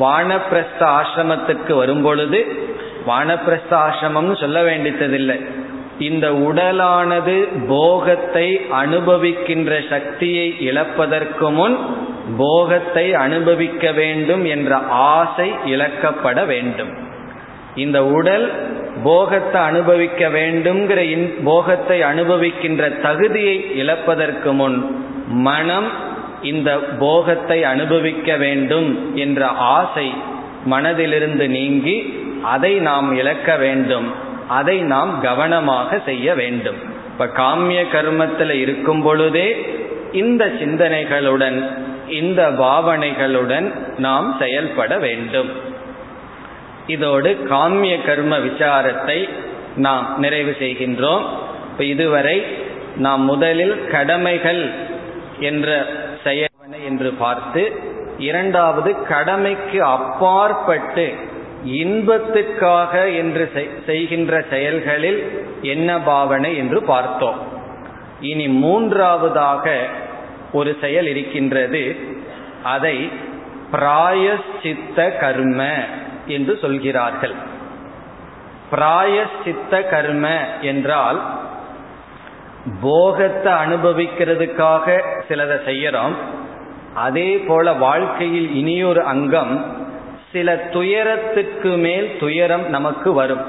வானப்பிரஸ்த ஆசிரமத்துக்கு வரும்பொழுது வானப்பிரஸ்த ஆசிரமம்னு சொல்ல வேண்டியதில்லை இந்த உடலானது போகத்தை அனுபவிக்கின்ற சக்தியை இழப்பதற்கு முன் போகத்தை அனுபவிக்க வேண்டும் என்ற ஆசை இழக்கப்பட வேண்டும். இந்த உடல் போகத்தை அனுபவிக்க வேண்டும்ங்கிற போகத்தை அனுபவிக்கின்ற தகுதியை இழப்பதற்கு முன் மனம் இந்த போகத்தை அனுபவிக்க வேண்டும் என்ற ஆசை மனதிலிருந்து நீங்கி அதை நாம் இழக்க வேண்டும். அதை நாம் கவனமாக செய்ய வேண்டும். இப்ப காமிய கர்மத்தில் இருக்கும் பொழுதே இந்த சிந்தனைகளுடன் இந்த பாவனைகளுடன் நாம் செயல்பட வேண்டும். இதோடு காமிய கர்ம விசாரத்தை நாம் நிறைவு செய்கின்றோம். இப்ப இதுவரை நாம் முதலில் கடமைகள் என்ற செயல்வனை என்று பார்த்து இரண்டாவது கடமைக்கு அப்பாற்பட்டு இன்பத்துக்காக என்று செய்கின்ற செயல்களில் என்ன பாவனை என்று பார்த்தோம். இனி மூன்றாவதாக ஒரு செயல் இருக்கின்றது. அதை பிராயசித்த கர்ம என்று சொல்கிறார்கள். பிராயசித்த கர்ம என்றால் போகத்தை அனுபவிக்கிறதுக்காக சிலதை செய்யறோம். அதே போல வாழ்க்கையில் இனியொரு அங்கம் சில துயரத்துக்கு மேல் துயரம் நமக்கு வரும்.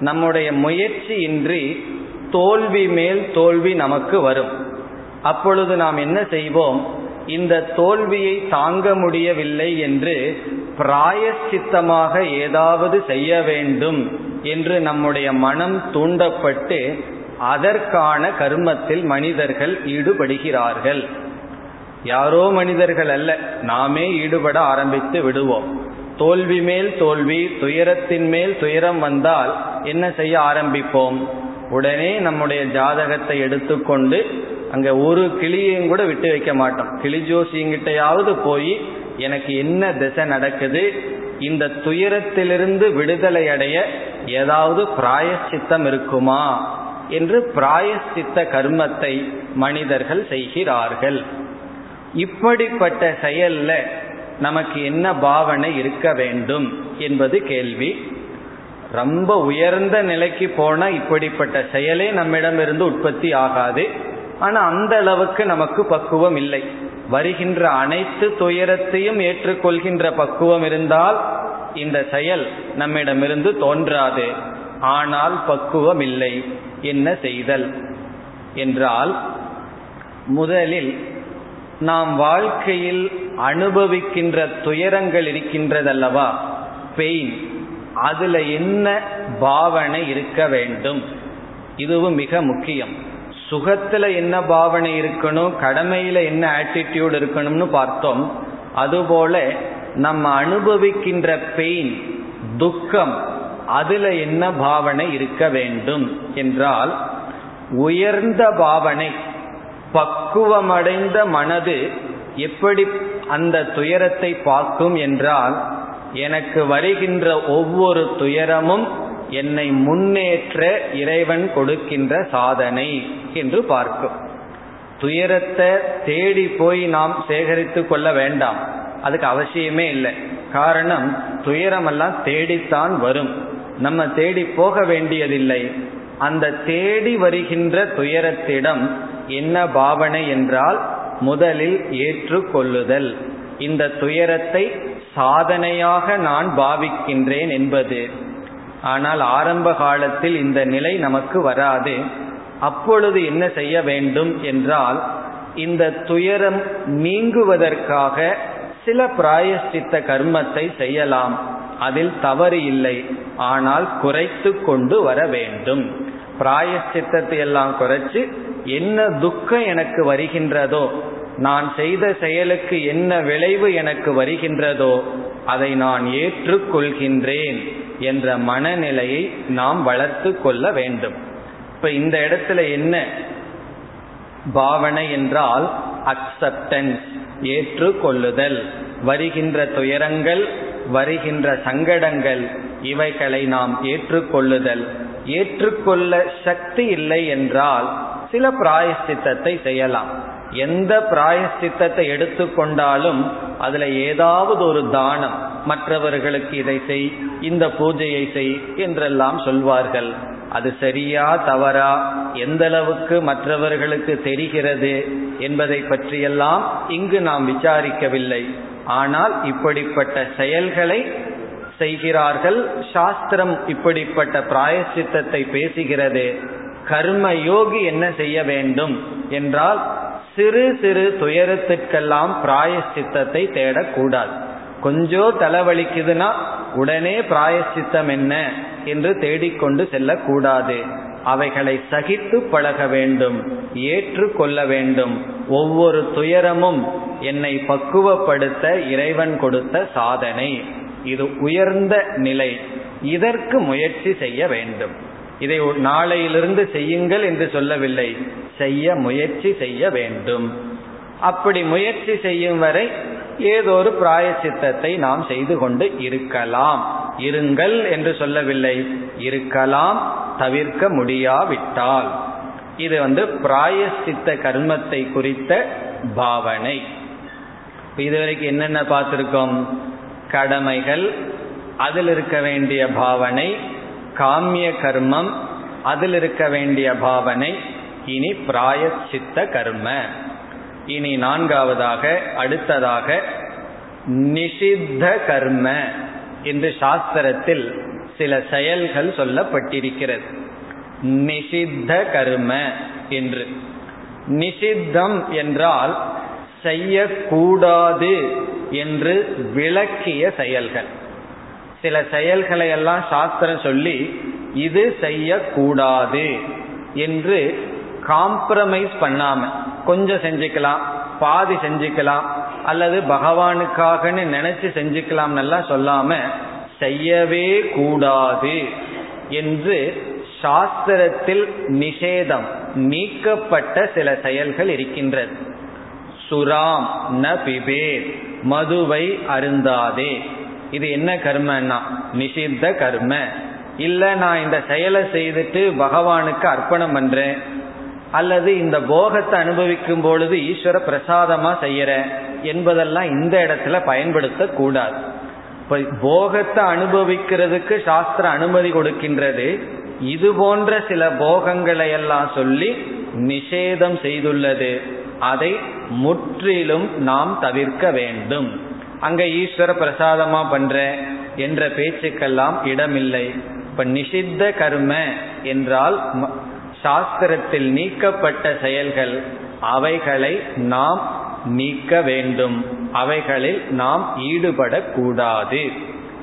நம்முடைய முயற்சி இன்றி தோல்வி மேல் தோல்வி நமக்கு வரும். அப்பொழுது நாம் என்ன செய்வோம்? இந்த தோல்வியை தாங்க முடியவில்லை என்று பிராயச்சித்தமாக ஏதாவது செய்ய வேண்டும் என்று நம்முடைய மனம் தூண்டப்பட்டு அதற்கான கர்மத்தில் மனிதர்கள் ஈடுபடுகிறார்கள். யாரோ மனிதர்கள் அல்ல நாமே ஈடுபட ஆரம்பித்து விடுவோம். தோல்வி மேல் தோல்வி துயரத்தின் மேல் துயரம் வந்தால் என்ன செய்ய ஆரம்பிப்போம்? உடனே நம்முடைய ஜாதகத்தை எடுத்துக்கொண்டு அங்க ஒரு கிளியையும் கூட விட்டு வைக்க மாட்டோம். கிளி ஜோசிங்கிட்டையாவது போய் எனக்கு என்ன திசை நடக்குது? இந்த துயரத்திலிருந்து விடுதலை அடைய ஏதாவது பிராயச்சித்தம் இருக்குமா? என்று பிராயச்சித்த கர்மத்தை மனிதர்கள் செய்கிறார்கள். இப்படிப்பட்ட செயல்ல நமக்கு என்ன பாவனை இருக்க வேண்டும் என்பது கேள்வி. ரொம்ப உயர்ந்த நிலைக்கு போன இப்படிப்பட்ட செயலே நம்மிடமிருந்து உற்பத்தி ஆகாது. ஆனா அந்த அளவுக்கு நமக்கு பக்குவம் இல்லை. வருகின்ற அனைத்து துயரத்தையும் ஏற்றுக்கொள்கின்ற பக்குவம் இருந்தால் இந்த செயல் நம்மிடமிருந்து தோன்றாது. ஆனால் பக்குவம் இல்லை. என்ன செய்தல்? என்றால் முதலில் நாம் வாழ்க்கையில் அனுபவிக்கின்ற துயரங்கள் இருக்கின்றதல்லவா? பெயின் அதுல என்ன பாவனை இருக்க வேண்டும்? இதுவும் மிக முக்கியம். சுகத்துல என்ன பாவனை இருக்கணும்? கடமையில என்ன ஆட்டிடியூட் இருக்கணும்னு பார்த்தோம். அதுபோல நம்ம அனுபவிக்கின்ற பெயின் துக்கம் அதுல என்ன பாவனை இருக்க வேண்டும்? என்றால் உயர்ந்த பாவனை பக்குவமடைந்த மனது எப்படி அந்த துயரத்தை பார்க்கும் என்றால் எனக்கு வருகின்ற ஒவ்வொரு துயரமும் என்னை முன்னேற்ற இறைவன் கொடுக்கின்ற சாதனை என்று பார்க்கும். துயரத்தை தேடி போய் நாம் சேகரித்து கொள்ள வேண்டாம். அதுக்கு அவசியமே இல்லை. காரணம் துயரமெல்லாம் தேடித்தான் வரும். நம்ம தேடி போக வேண்டியதில்லை. அந்த தேடி வருகின்ற துயரத்திடம் என்ன பாவனை என்றால் முதலில் ஏற்றுக்கொள்ளுதல். இந்த துயரத்தை சாதனையாக நான் பாவிக்கின்றேன் என்பது. ஆனால் ஆரம்ப காலத்தில் இந்த நிலை நமக்கு வராது. அப்பொழுது என்ன செய்ய வேண்டும் என்றால் இந்த துயரம் நீங்குவதற்காக சில பிராயஷ்சித்த கர்மத்தை செய்யலாம். அதில் தவறு இல்லை. ஆனால் குறைத்து கொண்டு வர வேண்டும். பிராயஷ்சித்தத்தை எல்லாம் குறைச்சு என்ன துக்கம் எனக்கு வருகின்றதோ நான் செய்த செயலுக்கு என்ன விளைவு எனக்கு வருகின்றதோ அதை நான் ஏற்றுக்கொள்கின்றேன் என்ற மனநிலையை நாம் வளர்த்து கொள்ள வேண்டும். இப்ப இந்த இடத்துல என்ன? பாவனை என்றால் அக்செப்டன்ஸ் ஏற்றுக்கொள்ளுதல். வருகின்ற துயரங்கள் வருகின்ற சங்கடங்கள் இவைகளை நாம் ஏற்றுக்கொள்ளுதல். ஏற்றுக்கொள்ள சக்தி இல்லை என்றால் சில பிராயஷ்சித்தத்தை செய்யலாம். எந்த பிராயஷ்சித்தத்தை எடுத்துக்கொண்டாலும் அதுல ஏதாவது ஒரு தானம் மற்றவர்களுக்கு இதை செய் இந்த பூஜையை செய் என்றெல்லாம் சொல்வார்கள். அது சரியா தவறா எந்த அளவுக்கு மற்றவர்களுக்கு தெரிகிறது என்பதை பற்றியெல்லாம் இங்கு நாம் விசாரிக்கவில்லை. ஆனால் இப்படிப்பட்ட செயல்களை செய்கிறார்கள். சாஸ்திரம் இப்படிப்பட்ட பிராயசித்தத்தை பேசுகிறது. கர்ம யோகி என்ன செய்ய வேண்டும் என்றால் சிறு சிறு துயரத்துக்கெல்லாம் பிராயசித்தத்தை தேடக்கூடாது. கொஞ்சம் தலைவலிக்குதுன்னா உடனே பிராயசித்தம் என்ன என்று தேடிக்கொண்டு செல்லக்கூடாது. அவைகளை சகித்து பழக வேண்டும் ஏற்று கொள்ள வேண்டும். ஒவ்வொரு துயரமும் என்னை பக்குவப்படுத்த இறைவன் கொடுத்த சாதனை. இது உயர்ந்த நிலை. இதற்கு முயற்சி செய்ய வேண்டும். இதை நாளையிலிருந்து செய்யுங்கள் என்று சொல்லவில்லை. செய்ய முயற்சி செய்ய வேண்டும். அப்படி முயற்சி செய்யும் வரை ஏதோ ஒரு பிராயசித்தத்தை நாம் செய்து கொண்டு இருக்கலாம். இருங்கள் என்று சொல்லவில்லை. இருக்கலாம் தவிர்க்க முடியாவிட்டால். இது வந்து பிராயசித்த கர்மத்தை குறித்த பாவனை. இதுவரைக்கும் என்னென்ன பார்த்திருக்கோம்? கடமைகள் அதில் இருக்க வேண்டிய பாவனை காமிய கர்மம் அதில் இருக்க வேண்டிய பாவனை இனி பிராயச்சித்த கர்ம. இனி நான்காவதாக அடுத்ததாக நிஷித்த கர்ம என்று சாஸ்திரத்தில் சில செயல்கள் சொல்லப்பட்டிருக்கிறது. நிஷித்த கர்ம என்று. நிஷித்தம் என்றால் செய்யக்கூடாது என்று விளக்கிய செயல்கள். சில செயல்களை எல்லாம் சாஸ்திரம் சொல்லி இது செய்யக்கூடாது என்று காம்ப்ரமைஸ் பண்ணாம கொஞ்சம் செஞ்சுக்கலாம் பாதி செஞ்சுக்கலாம் அல்லது பகவானுக்காகன்னு நினைச்சு செஞ்சுக்கலாம் எல்லாம் சொல்லாம செய்யவே கூடாது என்று சாஸ்திரத்தில் நிஷேதம் நீக்கப்பட்ட சில செயல்கள் இருக்கின்றது. சுராம் ந பிபே மதுவை அருந்தாதே. இது என்ன கர்மன்னா? நிஷித்த கர்ம. இல்ல நான் இந்த செயலை செய்துட்டு பகவானுக்கு அர்ப்பணம் பண்றேன். அல்லது இந்த போகத்தை அனுபவிக்கும் பொழுது ஈஸ்வர பிரசாதமா செய்யறேன் என்பதெல்லாம் இந்த இடத்துல பயன்படுத்த கூடாது. இப்ப போகத்தை அனுபவிக்கிறதுக்கு சாஸ்திர அனுமதி கொடுக்கின்றது. இது போன்ற சில போகங்களை எல்லாம் சொல்லி நிஷேதம் செய்துள்ளது. அதை முற்றிலும் நாம் தவிர்க்க வேண்டும். அங்க ஈஸ்வர பிரசாதமா பண்ற என்ற பேச்சுக்கெல்லாம் இடமில்லை. இப்ப நிஷித்த கர்ம என்றால் சாஸ்திரத்தில் நீக்கப்பட்ட செயல்கள் அவைகளை நாம் நீக்க வேண்டும். அவைகளில் நாம் ஈடுபடக்கூடாது.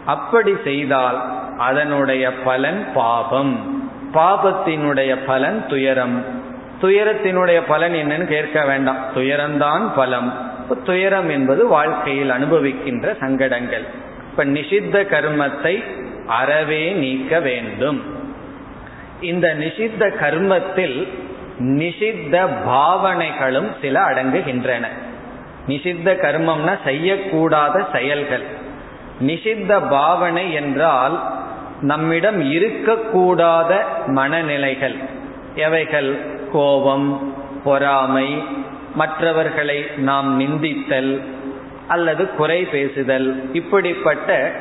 அப்படி செய்தால் அதனுடைய பலன் பாபம். பாபத்தினுடைய பலன் துயரம். துயரத்தினுடைய பலன் என்னன்னு கேட்க வேண்டாம். துயரம்தான் பலம். துயரம் என்பது வாழ்க்கையில் அனுபவிக்கின்ற சங்கடங்கள். இப்ப நிஷித்த கர்மத்தை அறவே நீக்க வேண்டும். இந்த நிஷித்த கர்மத்தில் நிஷித்த பாவனைகளும் சில அடங்குகின்றன. நிஷித்த கர்மம்னா செய்யக்கூடாத செயல்கள். நிஷித்த பாவனை என்றால் நம்மிடம் இருக்கக்கூடாத மனநிலைகள். எவைகள்? கோபம் பொறாமை மற்றவர்களை நாம் நிந்தித்தல் அல்லது குறை பேசுதல். இப்படிப்பட்ட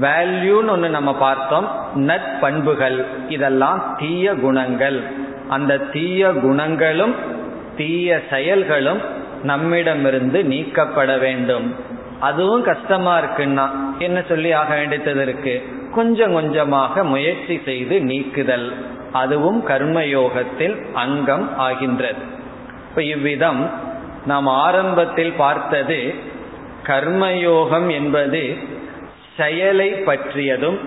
வேல்யூன்னு ஒன்று நம்ம பார்த்தோம். நற்பண்புகள் இதெல்லாம் தீய குணங்கள். அந்த தீய குணங்களும் தீய செயல்களும் நம்மிடமிருந்து நீக்கப்பட வேண்டும். அதுவும் கஷ்டமா இருக்குன்னா என்ன சொல்லி ஆக வேண்டியது இருக்கு? கொஞ்சம் கொஞ்சமாக முயற்சி செய்து நீக்குதல். அதுவும் கர்மயோகத்தில் அங்கம் ஆகின்றது. இப்ப இவ்விதம் நாம் ஆரம்பத்தில் பார்த்தது கர்மயோகம் என்பது செயலை பற்றியதும்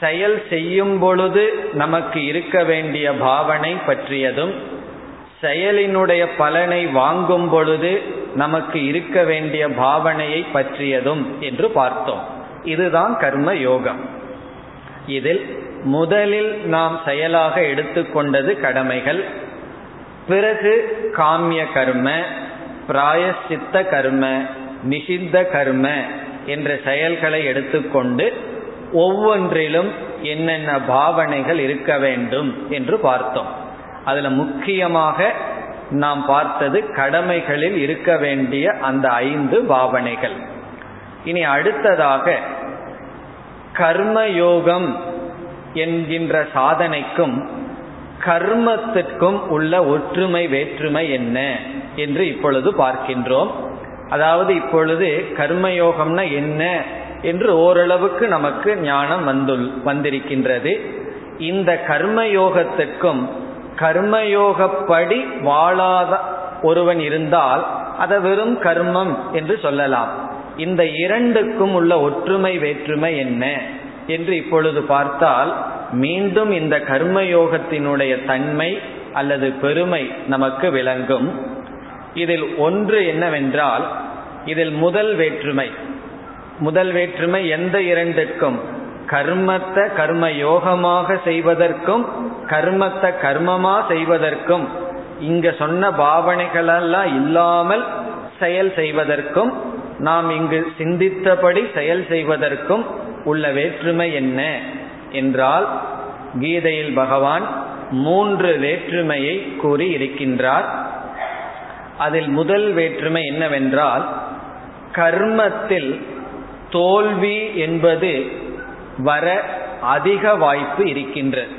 செயல் செய்யும் பொழுது நமக்கு இருக்க வேண்டிய பாவனை பற்றியதும் செயலினுடைய பலனை வாங்கும் பொழுது நமக்கு இருக்க வேண்டிய பாவனையை பற்றியதும் என்று பார்த்தோம். இதுதான் கர்ம யோகம் இதில் முதலில் நாம் செயலாக எடுத்துக்கொண்டது கடமைகள். பிறகு காமிய கர்ம பிராயசித்த கர்ம நிஷித்த கர்ம என்ற செயல்களை எடுத்துக்கொண்டு ஒவ்வொன்றிலும் என்னென்ன பாவனைகள் இருக்க வேண்டும் என்று பார்த்தோம். அதுல முக்கியமாக நாம் பார்த்தது கடமைகளில் இருக்க வேண்டிய அந்த ஐந்து பாவனைகள். இனி அடுத்ததாக கர்மயோகம் என்கின்ற சாதனைக்கும் கர்மத்திற்கும் உள்ள ஒற்றுமை வேற்றுமை என்ன என்று இப்பொழுது பார்க்கின்றோம். அதாவது இப்பொழுது கர்மயோகம்னா என்ன என்று ஓரளவுக்கு நமக்கு ஞானம் வந்துள் வந்திருக்கின்றது. இந்த கர்மயோகத்திற்கும் கர்மயோகப்படி வாழாத ஒருவன் இருந்தால் அதை வெறும் கர்மம் என்று சொல்லலாம். இந்த இரண்டுக்கும் உள்ள ஒற்றுமை வேற்றுமை என்ன? என்று இப்பொழுது பார்த்தால் மீண்டும் இந்த கர்மயோகத்தினுடைய தன்மை அல்லது பெருமை நமக்கு விளங்கும். இதில் ஒன்று என்னவென்றால் இதில் முதல் வேற்றுமை. முதல் வேற்றுமை எந்த இரண்டுக்கும் கர்மத்தை கர்ம யோகமாக செய்வதற்கும் கர்மத்தை கர்மமா செய்வதற்கும். இங்க சொன்ன பாவனைகளெல்லாம் இல்லாமல் செயல் செய்வதற்கும் நாம் இங்கு சிந்தித்தபடி செயல் செய்வதற்கும் உள்ள வேற்றுமை என்ன என்றால் கீதையில் பகவான் மூன்று வேற்றுமையை கூறி இருக்கின்றார். அதில் முதல் வேற்றுமை என்னவென்றால் கர்மத்தில் தோல்வி என்பது வர அதிக வாய்ப்பு இருக்கின்றது.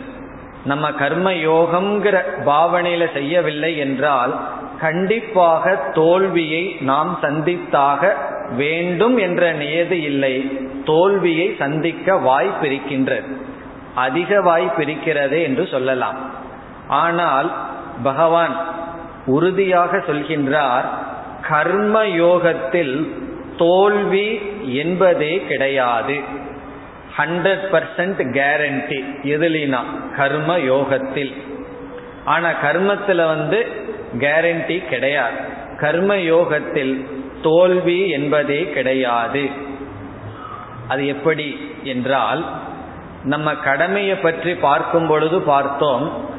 நம்ம கர்ம யோகம்ங்கிற பாவனையில செய்யவில்லை என்றால் கண்டிப்பாக தோல்வியை நாம் சந்தித்தாக வேண்டும் என்ற நியதி இல்லை. தோல்வியை சந்திக்க வாய்ப்பு இருக்கின்றது அதிக வாய்ப்பு இருக்கிறது என்று சொல்லலாம். ஆனால் பகவான் உறுதியாக சொல்கின்றார் கர்ம யோகத்தில் தோல்வி என்பதே கிடையாது. ஹண்ட்ரட் பர்சன்ட் கேரண்டி எதுலினா கர்ம யோகத்தில் ஆனா கர்மத்துல வந்து கேரண்டி கிடையாது. கர்ம யோகத்தில் தோல்வி என்பதே கிடையாது. அது எப்படி என்றால் நம்ம கடமையை பற்றி பார்க்கும் பொழுது பார்த்தோம்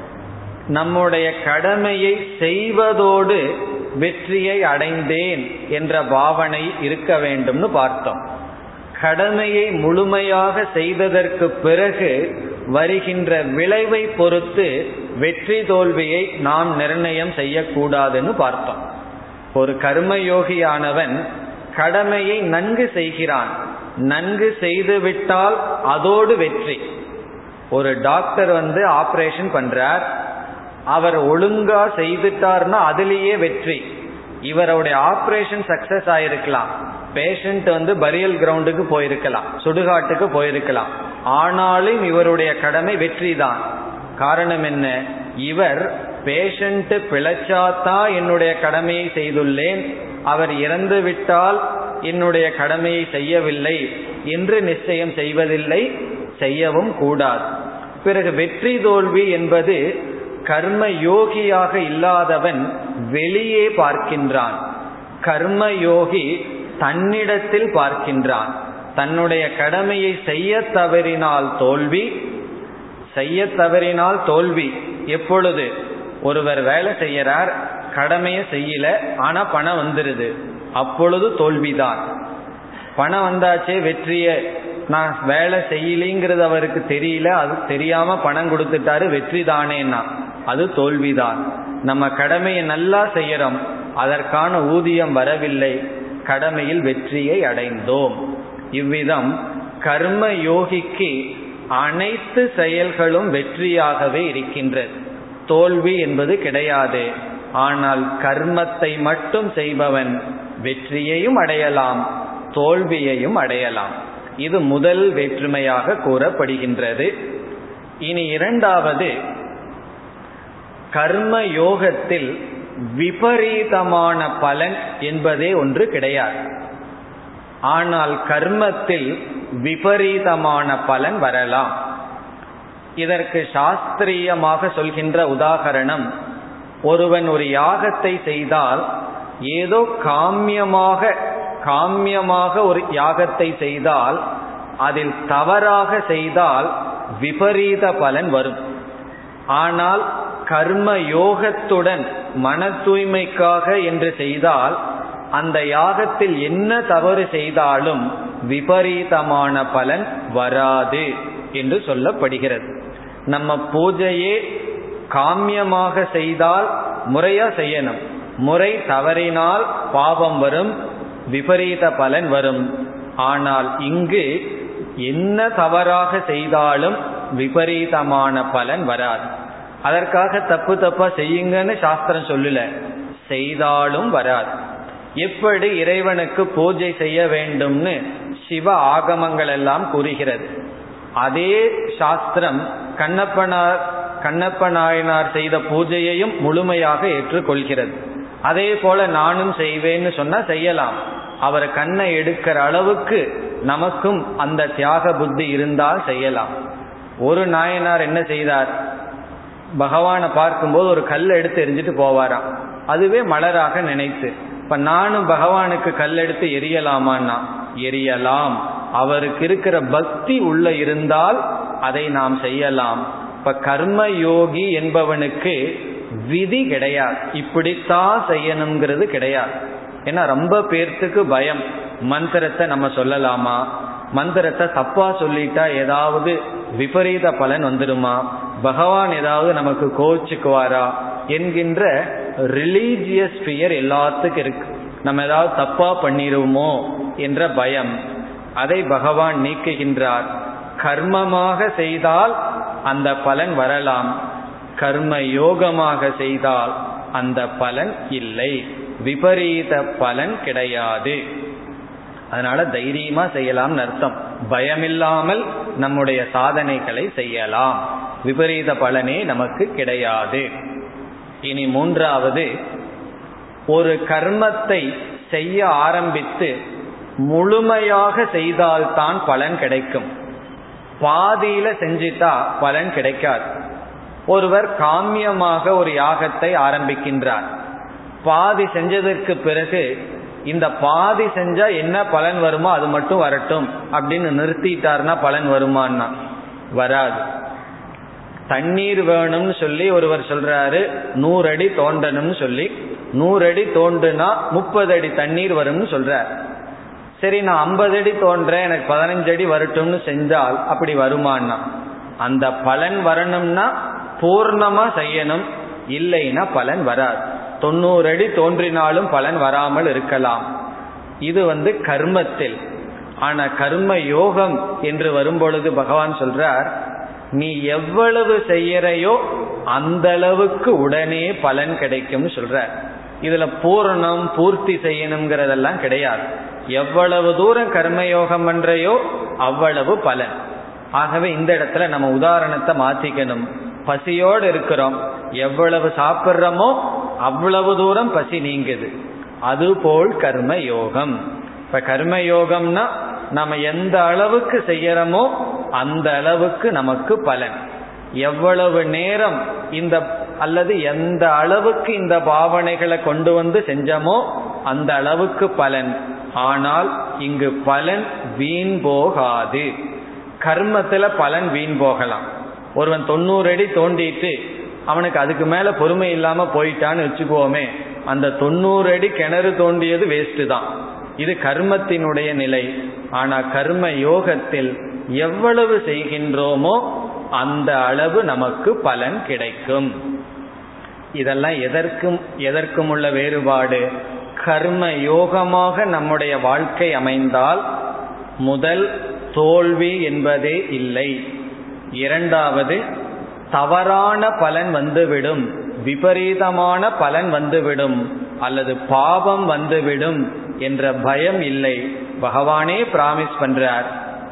நம்முடைய கடமையை செய்வதோடு வெற்றியை அடைந்தேன் என்ற பாவனை இருக்க வேண்டும்னு பார்த்தோம். கடமையை முழுமையாக செய்ததற்கு பிறகு வருகின்ற விளைவை பொறுத்து வெற்றி தோல்வியை நாம் நிர்ணயம் செய்யக்கூடாதுன்னு பார்த்தோம். ஒரு கர்மயோகியானவன் கடமையை நன்கு செய்கிறான். நன்கு செய்துவிட்டால் அதோடு வெற்றி. ஒரு டாக்டர் வந்து ஆபரேஷன் பண்றார். அவர் ஒழுங்கா செய்துட்டார்னா அதுலேயே வெற்றி. இவருடைய ஆபரேஷன் சக்சஸ் ஆயிருக்கலாம். பேஷண்ட் வந்து பரியல் கிரவுண்டுக்கு போயிருக்கலாம். சுடுகாட்டுக்கு போயிருக்கலாம். ஆனாலும் இவருடைய கடமை வெற்றி தான் காரணம் என்ன? இவர் பேஷண்ட் பிழைச்சாதான் என்னுடைய கடமையை செய்துள்ளேன். அவர் இறந்து விட்டால் என்னுடைய கடமையை செய்யவில்லை என்று நிச்சயம் செய்வதில்லை செய்யவும் கூடாது. பிறகு வெற்றி தோல்வி என்பது கர்ம யோகியாக இல்லாதவன் வெளியே பார்க்கின்றான். கர்ம யோகி தன்னிடத்தில் பார்க்கின்றான். தன்னுடைய கடமையை செய்ய தவறினால் தோல்வி செய்ய தவறினால் தோல்வி. எப்பொழுது ஒருவர் வேலை செய்யறார் கடமையை செய்யல ஆனா பணம் வந்துருது. அப்பொழுது தோல்விதான். பணம் வந்தாச்சே வெற்றிய. நான் வேலை செய்யலிங்கிறது அவருக்கு தெரியல அது தெரியாம பணம் கொடுத்துட்டாரு வெற்றி தானேன்னா அது தோல்விதான். நம்ம கடமையை நல்லா செய்யறோம் அதற்கான ஊதியம் வரவில்லை கடமையில் வெற்றியை அடைந்தோம். இவ்விதம் கர்ம யோகிக்கு அனைத்து செயல்களும் வெற்றியாகவே இருக்கின்றது தோல்வி என்பது கிடையாது. ஆனால் கர்மத்தை மட்டும் செய்பவன் வெற்றியையும் அடையலாம் தோல்வியையும் அடையலாம். இது முதல் வேற்றுமையாக கூறப்படுகின்றது. இனி இரண்டாவது கர்ம யோகத்தில் விபரீதமான பலன் என்பதே ஒன்று கிடையாது. ஆனால் கர்மத்தில் விபரீதமான பலன் வரலாம். இதற்கு சாஸ்திரியமாக சொல்கின்ற உதாகரணம் ஒருவன் ஒரு யாகத்தை செய்தால் ஏதோ காமியமாக காமியமாக ஒரு யாகத்தை செய்தால் அதில் தவறாக செய்தால் விபரீத பலன் வரும். ஆனால் கர்ம யோகத்துடன் மன தூய்மைக்காக என்று செய்தால் அந்த யாகத்தில் என்ன தவறு செய்தாலும் விபரீதமான பலன் வராது என்று சொல்லப்படுகிறது. நம்ம பூஜையே காமியமாக செய்தால் முறையா செய்யணும். முறை தவறினால் பாவம் வரும் விபரீத பலன் வரும். ஆனால் இங்கு என்ன தவறாக செய்தாலும் விபரீதமான பலன் வராது. அதற்காக தப்பு தப்பா செய்யுங்கன்னு சாஸ்திரம் சொல்லல. செய்தாலும் வராது. எப்படி இறைவனுக்கு பூஜை செய்ய வேண்டும்னு சிவ ஆகமங்கள் எல்லாம் கூறுகிறது. அதே சாஸ்திரம் கண்ணப்பனார் கண்ணப்ப நாயனார் செய்த பூஜையையும் முழுமையாக ஏற்றுக்கொள்கிறது. அதே போல நானும் செய்வேன்னு சொன்னா செய்யலாம். அவர் கண்ணை எடுக்கிற அளவுக்கு நமக்கும் அந்த தியாக புத்தி இருந்தால் செய்யலாம். ஒரு நாயனார் என்ன செய்தார்? பகவானை பார்க்கும்போது ஒரு கல் எடுத்து எரிஞ்சிட்டு போவாராம். அதுவே மலராக நினைத்து இப்ப நானும் பகவானுக்கு கல் எடுத்து எரியலாமான்னா? எரியலாம். அவருக்கு இருக்கிற பக்தி உள்ள இருந்தால் அதை நாம் செய்யலாம். இப்ப கர்ம யோகி என்பவனுக்கு விதி கிடையாது. இப்படித்தான் செய்யணுங்கிறது கிடையாது. ஏன்னா ரொம்ப பேர்த்துக்கு பயம். மந்திரத்தை நம்ம சொல்லலாமா? மந்திரத்தை தப்பா சொல்லிட்டா ஏதாவது விபரீத பலன் வந்துடுமா? பகவான் ஏதாவது நமக்கு கோச்சுக்குவாரா என்கின்ற ரிலீஜியஸ் ஃபியர் எல்லாத்துக்கும் இருக்கு. நம்ம ஏதாவது தப்பா பண்ணிடுவோமோ என்ற பயம். அதை பகவான் நீக்குகின்றார். கர்மமாக செய்தால் அந்த பலன் வரலாம். கர்ம யோகமாக செய்தால் அந்த பலன் இல்லை. விபரீத பலன் கிடையாது. அதனால தைரியமா செய்யலாம்னு அர்த்தம். பயமில்லாமல் நம்முடைய சாதனைகளை செய்யலாம். விபரீத பலனே நமக்கு கிடையாது. இனி மூன்றாவது ஒரு கர்மத்தை செய்ய ஆரம்பித்து முழுமையாக செய்தால்தான் பலன் கிடைக்கும். பாதியில செஞ்சிட்டா பலன் கிடைக்காது. ஒருவர் காமியமாக ஒரு யாகத்தை ஆரம்பிக்கின்றார். பாதி செஞ்சதற்கு பிறகு இந்த பாதி செஞ்சா என்ன பலன் வருமோ அது மட்டும் வரட்டும் அப்படின்னு நிறுத்திட்டார்னா பலன் வருமானா வராது. தண்ணீர் வேணும்னு சொல்லி ஒருவர் சொல்றாரு நூறு அடி தோண்டணும்னு சொல்லி. நூறு அடி தோண்டுனா முப்பது அடி தண்ணீர் வரும்னு சொல்றார். சரி நான் ஐம்பது அடி தோன்றேன் எனக்கு பதினஞ்சு அடி வரட்டும்னு செஞ்சால் அப்படி வருமானா அந்த பலன் வரணும்னா பூர்ணமா செய்யணும். இல்லைன்னா பலன் வராது. தொண்ணூறு அடி தோன்றினாலும் பலன் வராமல் இருக்கலாம். இது வந்து கர்மத்தில். ஆனா கர்ம யோகம் என்று வரும்பொழுது பகவான் சொல்றார் நீ எவ்வளவு செய்யறையோ அந்த அளவுக்கு உடனே பலன் கிடைக்கும் சொல்ற இதுல பூரணம் பூர்த்தி செய்யணுங்கிறதெல்லாம் கிடையாது. எவ்வளவு தூரம் கர்மயோகம் பண்றையோ அவ்வளவு பலன். ஆகவே இந்த இடத்துல நம்ம உதாரணத்தை மாத்திக்கணும். பசியோடு இருக்கிறோம். எவ்வளவு சாப்பிட்றோமோ அவ்வளவு தூரம் பசி நீங்குது. அதுபோல் கர்ம யோகம் இப்ப கர்ம யோகம்னா நம்ம எந்த அளவுக்கு செய்யறோமோ அந்த அளவுக்கு நமக்கு பலன். எவ்வளவு நேரம் இந்த அல்லது எந்த அளவுக்கு இந்த பாவனைகளை கொண்டு வந்து செஞ்சோமோ அந்த அளவுக்கு பலன். ஆனால் இங்கு பலன் வீண் போகாது. கர்மத்துல பலன் வீண் போகலாம். ஒருவன் தொண்ணூறு அடி தோண்டிட்டு அவனுக்கு அதுக்கு மேல பொறுமை இல்லாம போயிட்டான்னு வச்சுக்கோமே அந்த தொண்ணூறு அடி கிணறு தோண்டியது வேஸ்ட் தான். இது கர்மத்தினுடைய நிலை. ஆனா கர்ம யோகத்தில் எவ்வளவு செய்கின்றோமோ அந்த அளவு நமக்கு பலன் கிடைக்கும். இதெல்லாம் எதற்கும் எதற்கும் உள்ள வேறுபாடு? கர்ம யோகமாக நம்முடைய வாழ்க்கை அமைந்தால் முதல் தோல்வி என்பதே இல்லை. இரண்டாவது தவறான பலன் வந்துவிடும். விபரீதமான பலன் வந்துவிடும். அல்லது பாவம் வந்துவிடும் என்ற பயம் இல்லை. பகவானே பிராமிஸ் பண்றார்.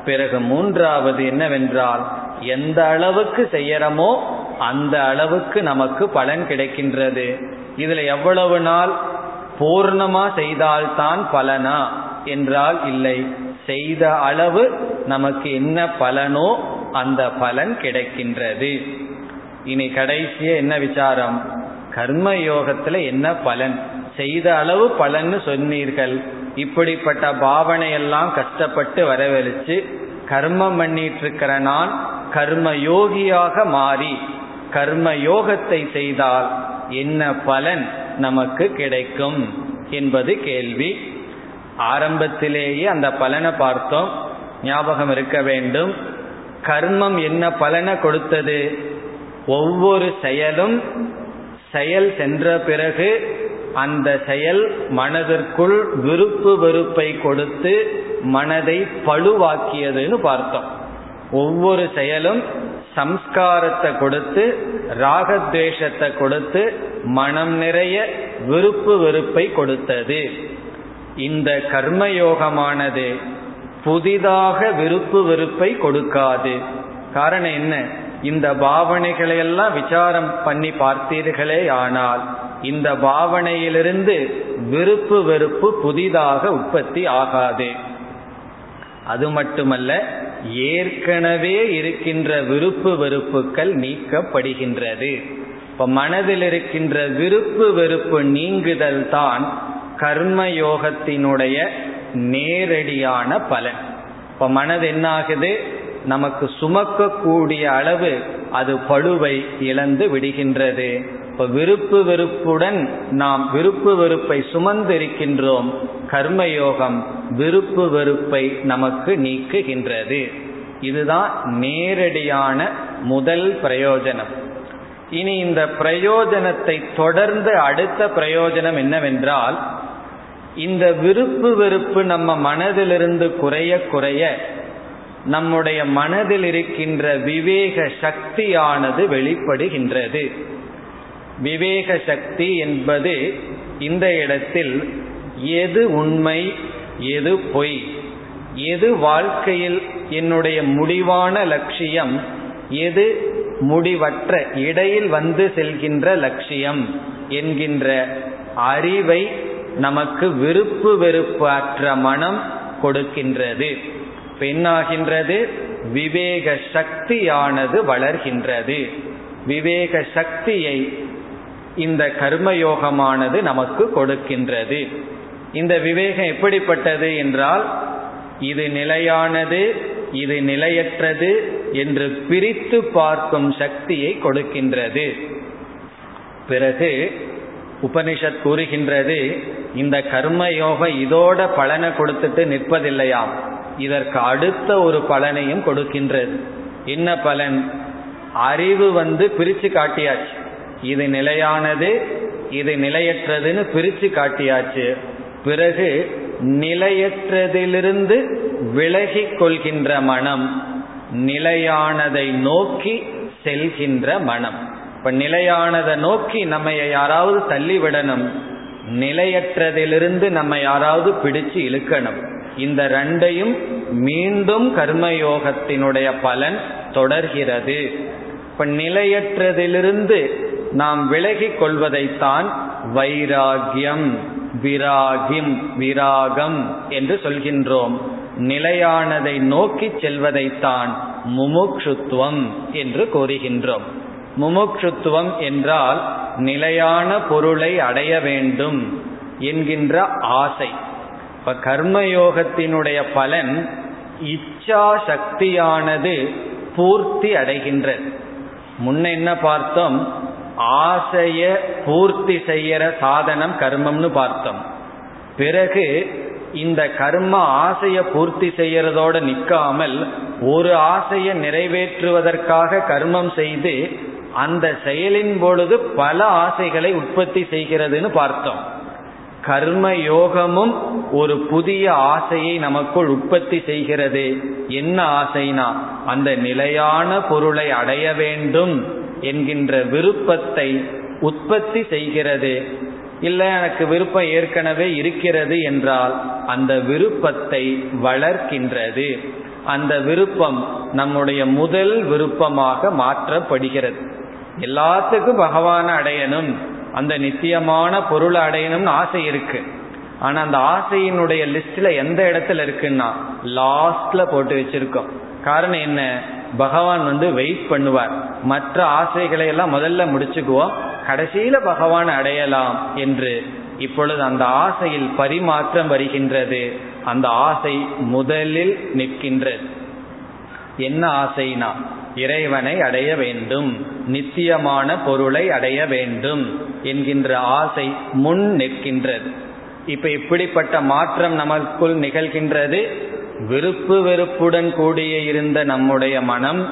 பிறகு மூன்றாவது என்னவென்றால் எந்த அளவுக்கு செய்யறமோ அந்த அளவுக்கு நமக்கு பலன் கிடைக்கின்றது. இதுல எவ்வளவு நாள் பூர்ணமா செய்தால்தான் பலனா? என்றால் இல்லை. செய்த அளவு நமக்கு என்ன பலனோ அந்த பலன் கிடைக்கின்றது. இனி கடைசிய என்ன விசாரம்? கர்ம யோகத்துல என்ன பலன்? செய்த அளவு பலன்னு சொன்னீர்கள். இப்படிப்பட்ட பாவனையெல்லாம் கஷ்டப்பட்டு வரவழைச்சு கர்மம் பண்ணிட்டு இருக்கிற நான் கர்ம யோகியாக மாறி கர்ம யோகத்தை செய்தால் என்ன பலன் நமக்கு கிடைக்கும் என்பது கேள்வி. ஆரம்பத்திலேயே அந்த பலனை பார்த்தோம். ஞாபகம் இருக்க வேண்டும். கர்மம் என்ன பலனை கொடுத்தது? ஒவ்வொரு செயலும் செயல் சென்ற பிறகு அந்த செயல் மனதிற்குள் விருப்பு வெறுப்பை கொடுத்து மனதை பழுவாக்கியதுன்னு பார்த்தோம். ஒவ்வொரு செயலும் சம்ஸ்காரத்தை கொடுத்து ராகத்வேஷத்தை கொடுத்து மனம் நிறைய விருப்பு வெறுப்பை கொடுத்தது. இந்த கர்மயோகமானது புதிதாக விருப்பு வெறுப்பை கொடுக்காது. காரணம் என்ன? இந்த பாவனைகளை எல்லாம் விசாரம் பண்ணி பார்த்தீர்களே ஆனால் இந்த பாவனையிலிருந்து விருப்பு வெறுப்பு புதிதாக உற்பத்தி ஆகாது. அது மட்டுமல்ல ஏற்கனவே இருக்கின்ற விருப்பு வெறுப்புகள் நீக்கப்படுகின்றது. இப்ப மனதில் இருக்கின்ற விருப்பு வெறுப்பு நீங்குதல் தான் கர்மயோகத்தினுடைய நேரடியான பலன். இப்ப மனது என்னாகுது? நமக்கு சுமக்கக்கூடிய அளவு அது பழுவை இழந்து விடுகின்றது. இப்ப விருப்பு வெறுப்புடன் நாம் விருப்பு வெறுப்பை சுமந்திருக்கின்றோம். கர்மயோகம் விருப்பு வெறுப்பை நமக்கு நீக்குகின்றது. இதுதான் நேரடியான முதல் பிரயோஜனம். இனி இந்த பிரயோஜனத்தை தொடர்ந்து அடுத்த பிரயோஜனம் என்னவென்றால் இந்த விருப்பு வெறுப்பு நம்ம மனதிலிருந்து குறைய குறைய நம்முடைய மனதில் இருக்கின்ற விவேக சக்தியானது வெளிப்படுகின்றது. விவேக சக்தி என்பது இந்த இடத்தில் எது உண்மை எது பொய்? எது வாழ்க்கையில் என்னுடைய முடிவான லட்சியம்? எது முடிவற்ற இடையில் வந்து செல்கின்ற லட்சியம்? என்கின்ற அறிவை நமக்கு விருப்பு வெறுப்பு அற்ற மனம் கொடுக்கின்றது. பெண்ணாகின்றது விவேக சக்தியானது வளர்கின்றது. விவேக சக்தியை இந்த கர்மயோகமானது நமக்கு கொடுக்கின்றது. இந்த விவேகம் எப்படிப்பட்டது என்றால் இது நிலையானது இது நிலையற்றது என்று பிரித்து பார்க்கும் சக்தியை கொடுக்கின்றது. பிறகு உபனிஷத் கூறுகின்றது இந்த கர்மயோகம் இதோட பலனை கொடுத்துட்டு நிற்பதில்லையாம். இதற்கு அடுத்த ஒரு பலனையும் கொடுக்கின்றது. என்ன பலன்? அறிவு வந்து பிரித்து காட்டியாச்சு. இது நிலையானது இது நிலையற்றதுன்னு பிரிச்சு காட்டியாச்சு. பிறகு நிலையற்றதிலிருந்து விலகி கொள்கின்ற மனம் நிலையானதை நோக்கி செல்கின்ற மனம். இப்ப நிலையானதை நோக்கி நம்ம யாராவது தள்ளிவிடணும் நிலையற்றதிலிருந்து நம்ம யாராவது பிடிச்சு இழுக்கணும். இந்த ரெண்டையும் மீண்டும் கர்மயோகத்தினுடைய பலன் தொடர்கிறது. இப்ப நிலையற்றதிலிருந்து நாம் விலகிக் கொள்வதைத்தான் வைராகியம் விராகிம் விராகம் என்று சொல்கின்றோம். நிலையானதை நோக்கி செல்வதைத்தான் முமுக்ஷுத்துவம் என்று கூறுகின்றோம். முமுக்ஷுத்துவம் என்றால் நிலையான பொருளை அடைய வேண்டும் என்கின்ற ஆசை. இப்ப கர்மயோகத்தினுடைய பலன் இச்சா சக்தியானது பூர்த்தி அடைகின்றது. முன்ன என்ன பார்த்தோம்? ஆசைய பூர்த்தி செய்யற சாதனம் கர்மம்னு பார்த்தோம். பிறகு இந்த கர்ம ஆசைய பூர்த்தி செய்யறதோட நிற்காமல் ஒரு ஆசையை நிறைவேற்றுவதற்காக கர்மம் செய்து அந்த செயலின் பொழுது பல ஆசைகளை உற்பத்தி செய்கிறதுன்னு பார்த்தோம். கர்ம யோகமும் ஒரு புதிய ஆசையை நமக்குள் உற்பத்தி செய்கிறது. என்ன ஆசைனா அந்த நிலையான பொருளை அடைய வேண்டும். என்கின்ற விருப்பத்தை உற்பத்தி செய்கிறது. இல்லை எனக்கு விருப்பம் ஏற்கனவே இருக்கிறது என்றால் அந்த விருப்பத்தை வளர்க்கின்றது. அந்த விருப்பம் நம்முடைய முதல் விருப்பமாக மாற்றப்படுகிறது. எல்லாத்துக்கும் பகவான அடையணும். அந்த நித்தியமான பொருளை அடையணும்னு ஆசை இருக்கு. ஆனா அந்த ஆசையினுடைய லிஸ்ட்ல எந்த இடத்துல இருக்குன்னா லாஸ்ட்ல போட்டு வச்சிருக்கோம். காரணம் என்ன? பகவான் வந்து வெயிட் பண்ணுவார். மற்ற ஆசைகளை எல்லாம் முதல்ல முடிச்சுக்குவோம். கடைசியில பகவான் அடையலாம் என்று. இப்பொழுது அந்த ஆசையில் பரிமாற்றம் வருகின்றது. அந்த ஆசை முதலில் நிற்கின்றது. என்ன ஆசைனா இறைவனை அடைய வேண்டும். நித்தியமான பொருளை அடைய வேண்டும் என்கின்ற ஆசை முன் நிற்கின்றது. இப்ப இப்படிப்பட்ட மாற்றம் நமக்குள் நிகழ்கின்றது. விருப்பு வெறுப்புடன் கூடிய இருந்த நம்முடைய மனம்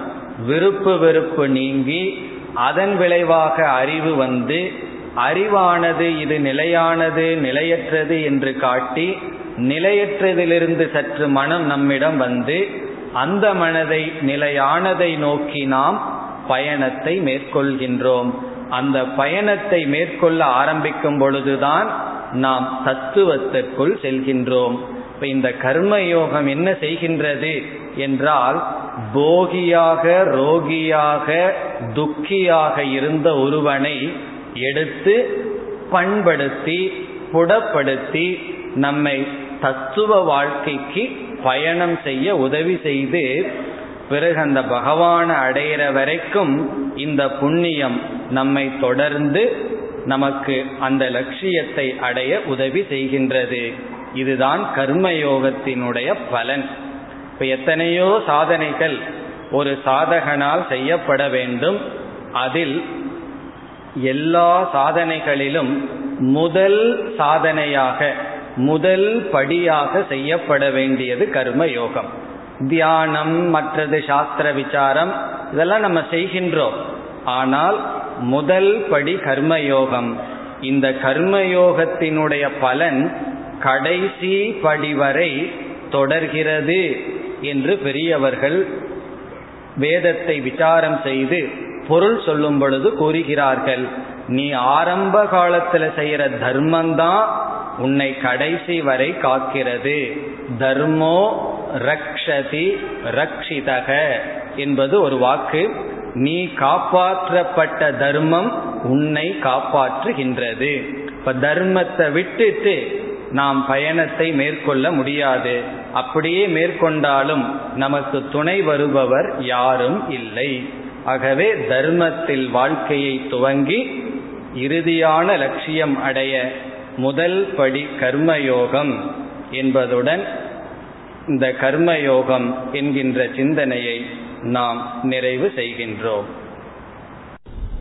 விருப்பு வெறுப்பு நீங்கி அதன் விளைவாக அறிவு வந்து அறிவானது இது நிலையானது நிலையற்றது என்று காட்டி நிலையற்றதிலிருந்து சற்று மனம் நம்மிடம் வந்து அந்த மனதை நிலையானதை நோக்கி நாம் பயணத்தை மேற்கொள்கின்றோம். அந்த பயணத்தை மேற்கொள்ள ஆரம்பிக்கும் பொழுதுதான் நாம் தத்துவத்திற்குள் செல்கின்றோம். இப்ப இந்த கர்மயோகம் என்ன செய்கின்றது என்றால் போகியாக ரோகியாக துக்கியாக இருந்த ஒருவனை எடுத்து பண்படுத்தி புடப்படுத்தி நம்மை தத்துவ வாழ்க்கைக்கு பயணம் செய்ய உதவி செய்து பிறகு அந்த பகவானை அடையிற வரைக்கும் இந்த புண்ணியம் நம்மை தொடர்ந்து நமக்கு அந்த லட்சியத்தை அடைய உதவி செய்கின்றது. இதுதான் கர்மயோகத்தினுடைய பலன். இப்ப எத்தனையோ சாதனைகள் ஒரு சாதகனால் செய்யப்பட வேண்டும். அதில் எல்லா சாதனைகளிலும் முதல் சாதனையாக முதல் படியாக செய்யப்பட வேண்டியது கர்ம யோகம் தியானம் மற்றது சாஸ்திர விசாரம் இதெல்லாம் நம்ம செய்கின்றோம். ஆனால் முதல் படி கர்மயோகம். இந்த கர்மயோகத்தினுடைய பலன் கடைசி படி வரை தொடர்கிறது என்று பெரியவர்கள் வேதத்தை விசாரம் செய்து பொருள் சொல்லும் பொழுது கூறுகிறார்கள் நீ ஆரம்ப காலத்துல செய்யற தர்மந்தான் உன்னை கடைசி வரை காக்கிறது. தர்மோ ரக்ஷதி ரக்ஷிதக என்பது ஒரு வாக்கு. நீ காப்பாற்றப்பட்ட தர்மம் உன்னை காப்பாற்றுகின்றது. இப்ப தர்மத்தை விட்டுட்டு நாம் பயணத்தை மேற்கொள்ள முடியாது. அப்படியே மேற்கொண்டாலும் நமக்கு துணை வருபவர் யாரும் இல்லை. ஆகவே தர்மத்தில் வாழ்க்கையை துவங்கி இறுதியான லட்சியம் அடைய முதல் படி கர்மயோகம் என்பதுடன் இந்த கர்மயோகம் என்கின்ற சிந்தனையை நாம் நிறைவு செய்கின்றோம்.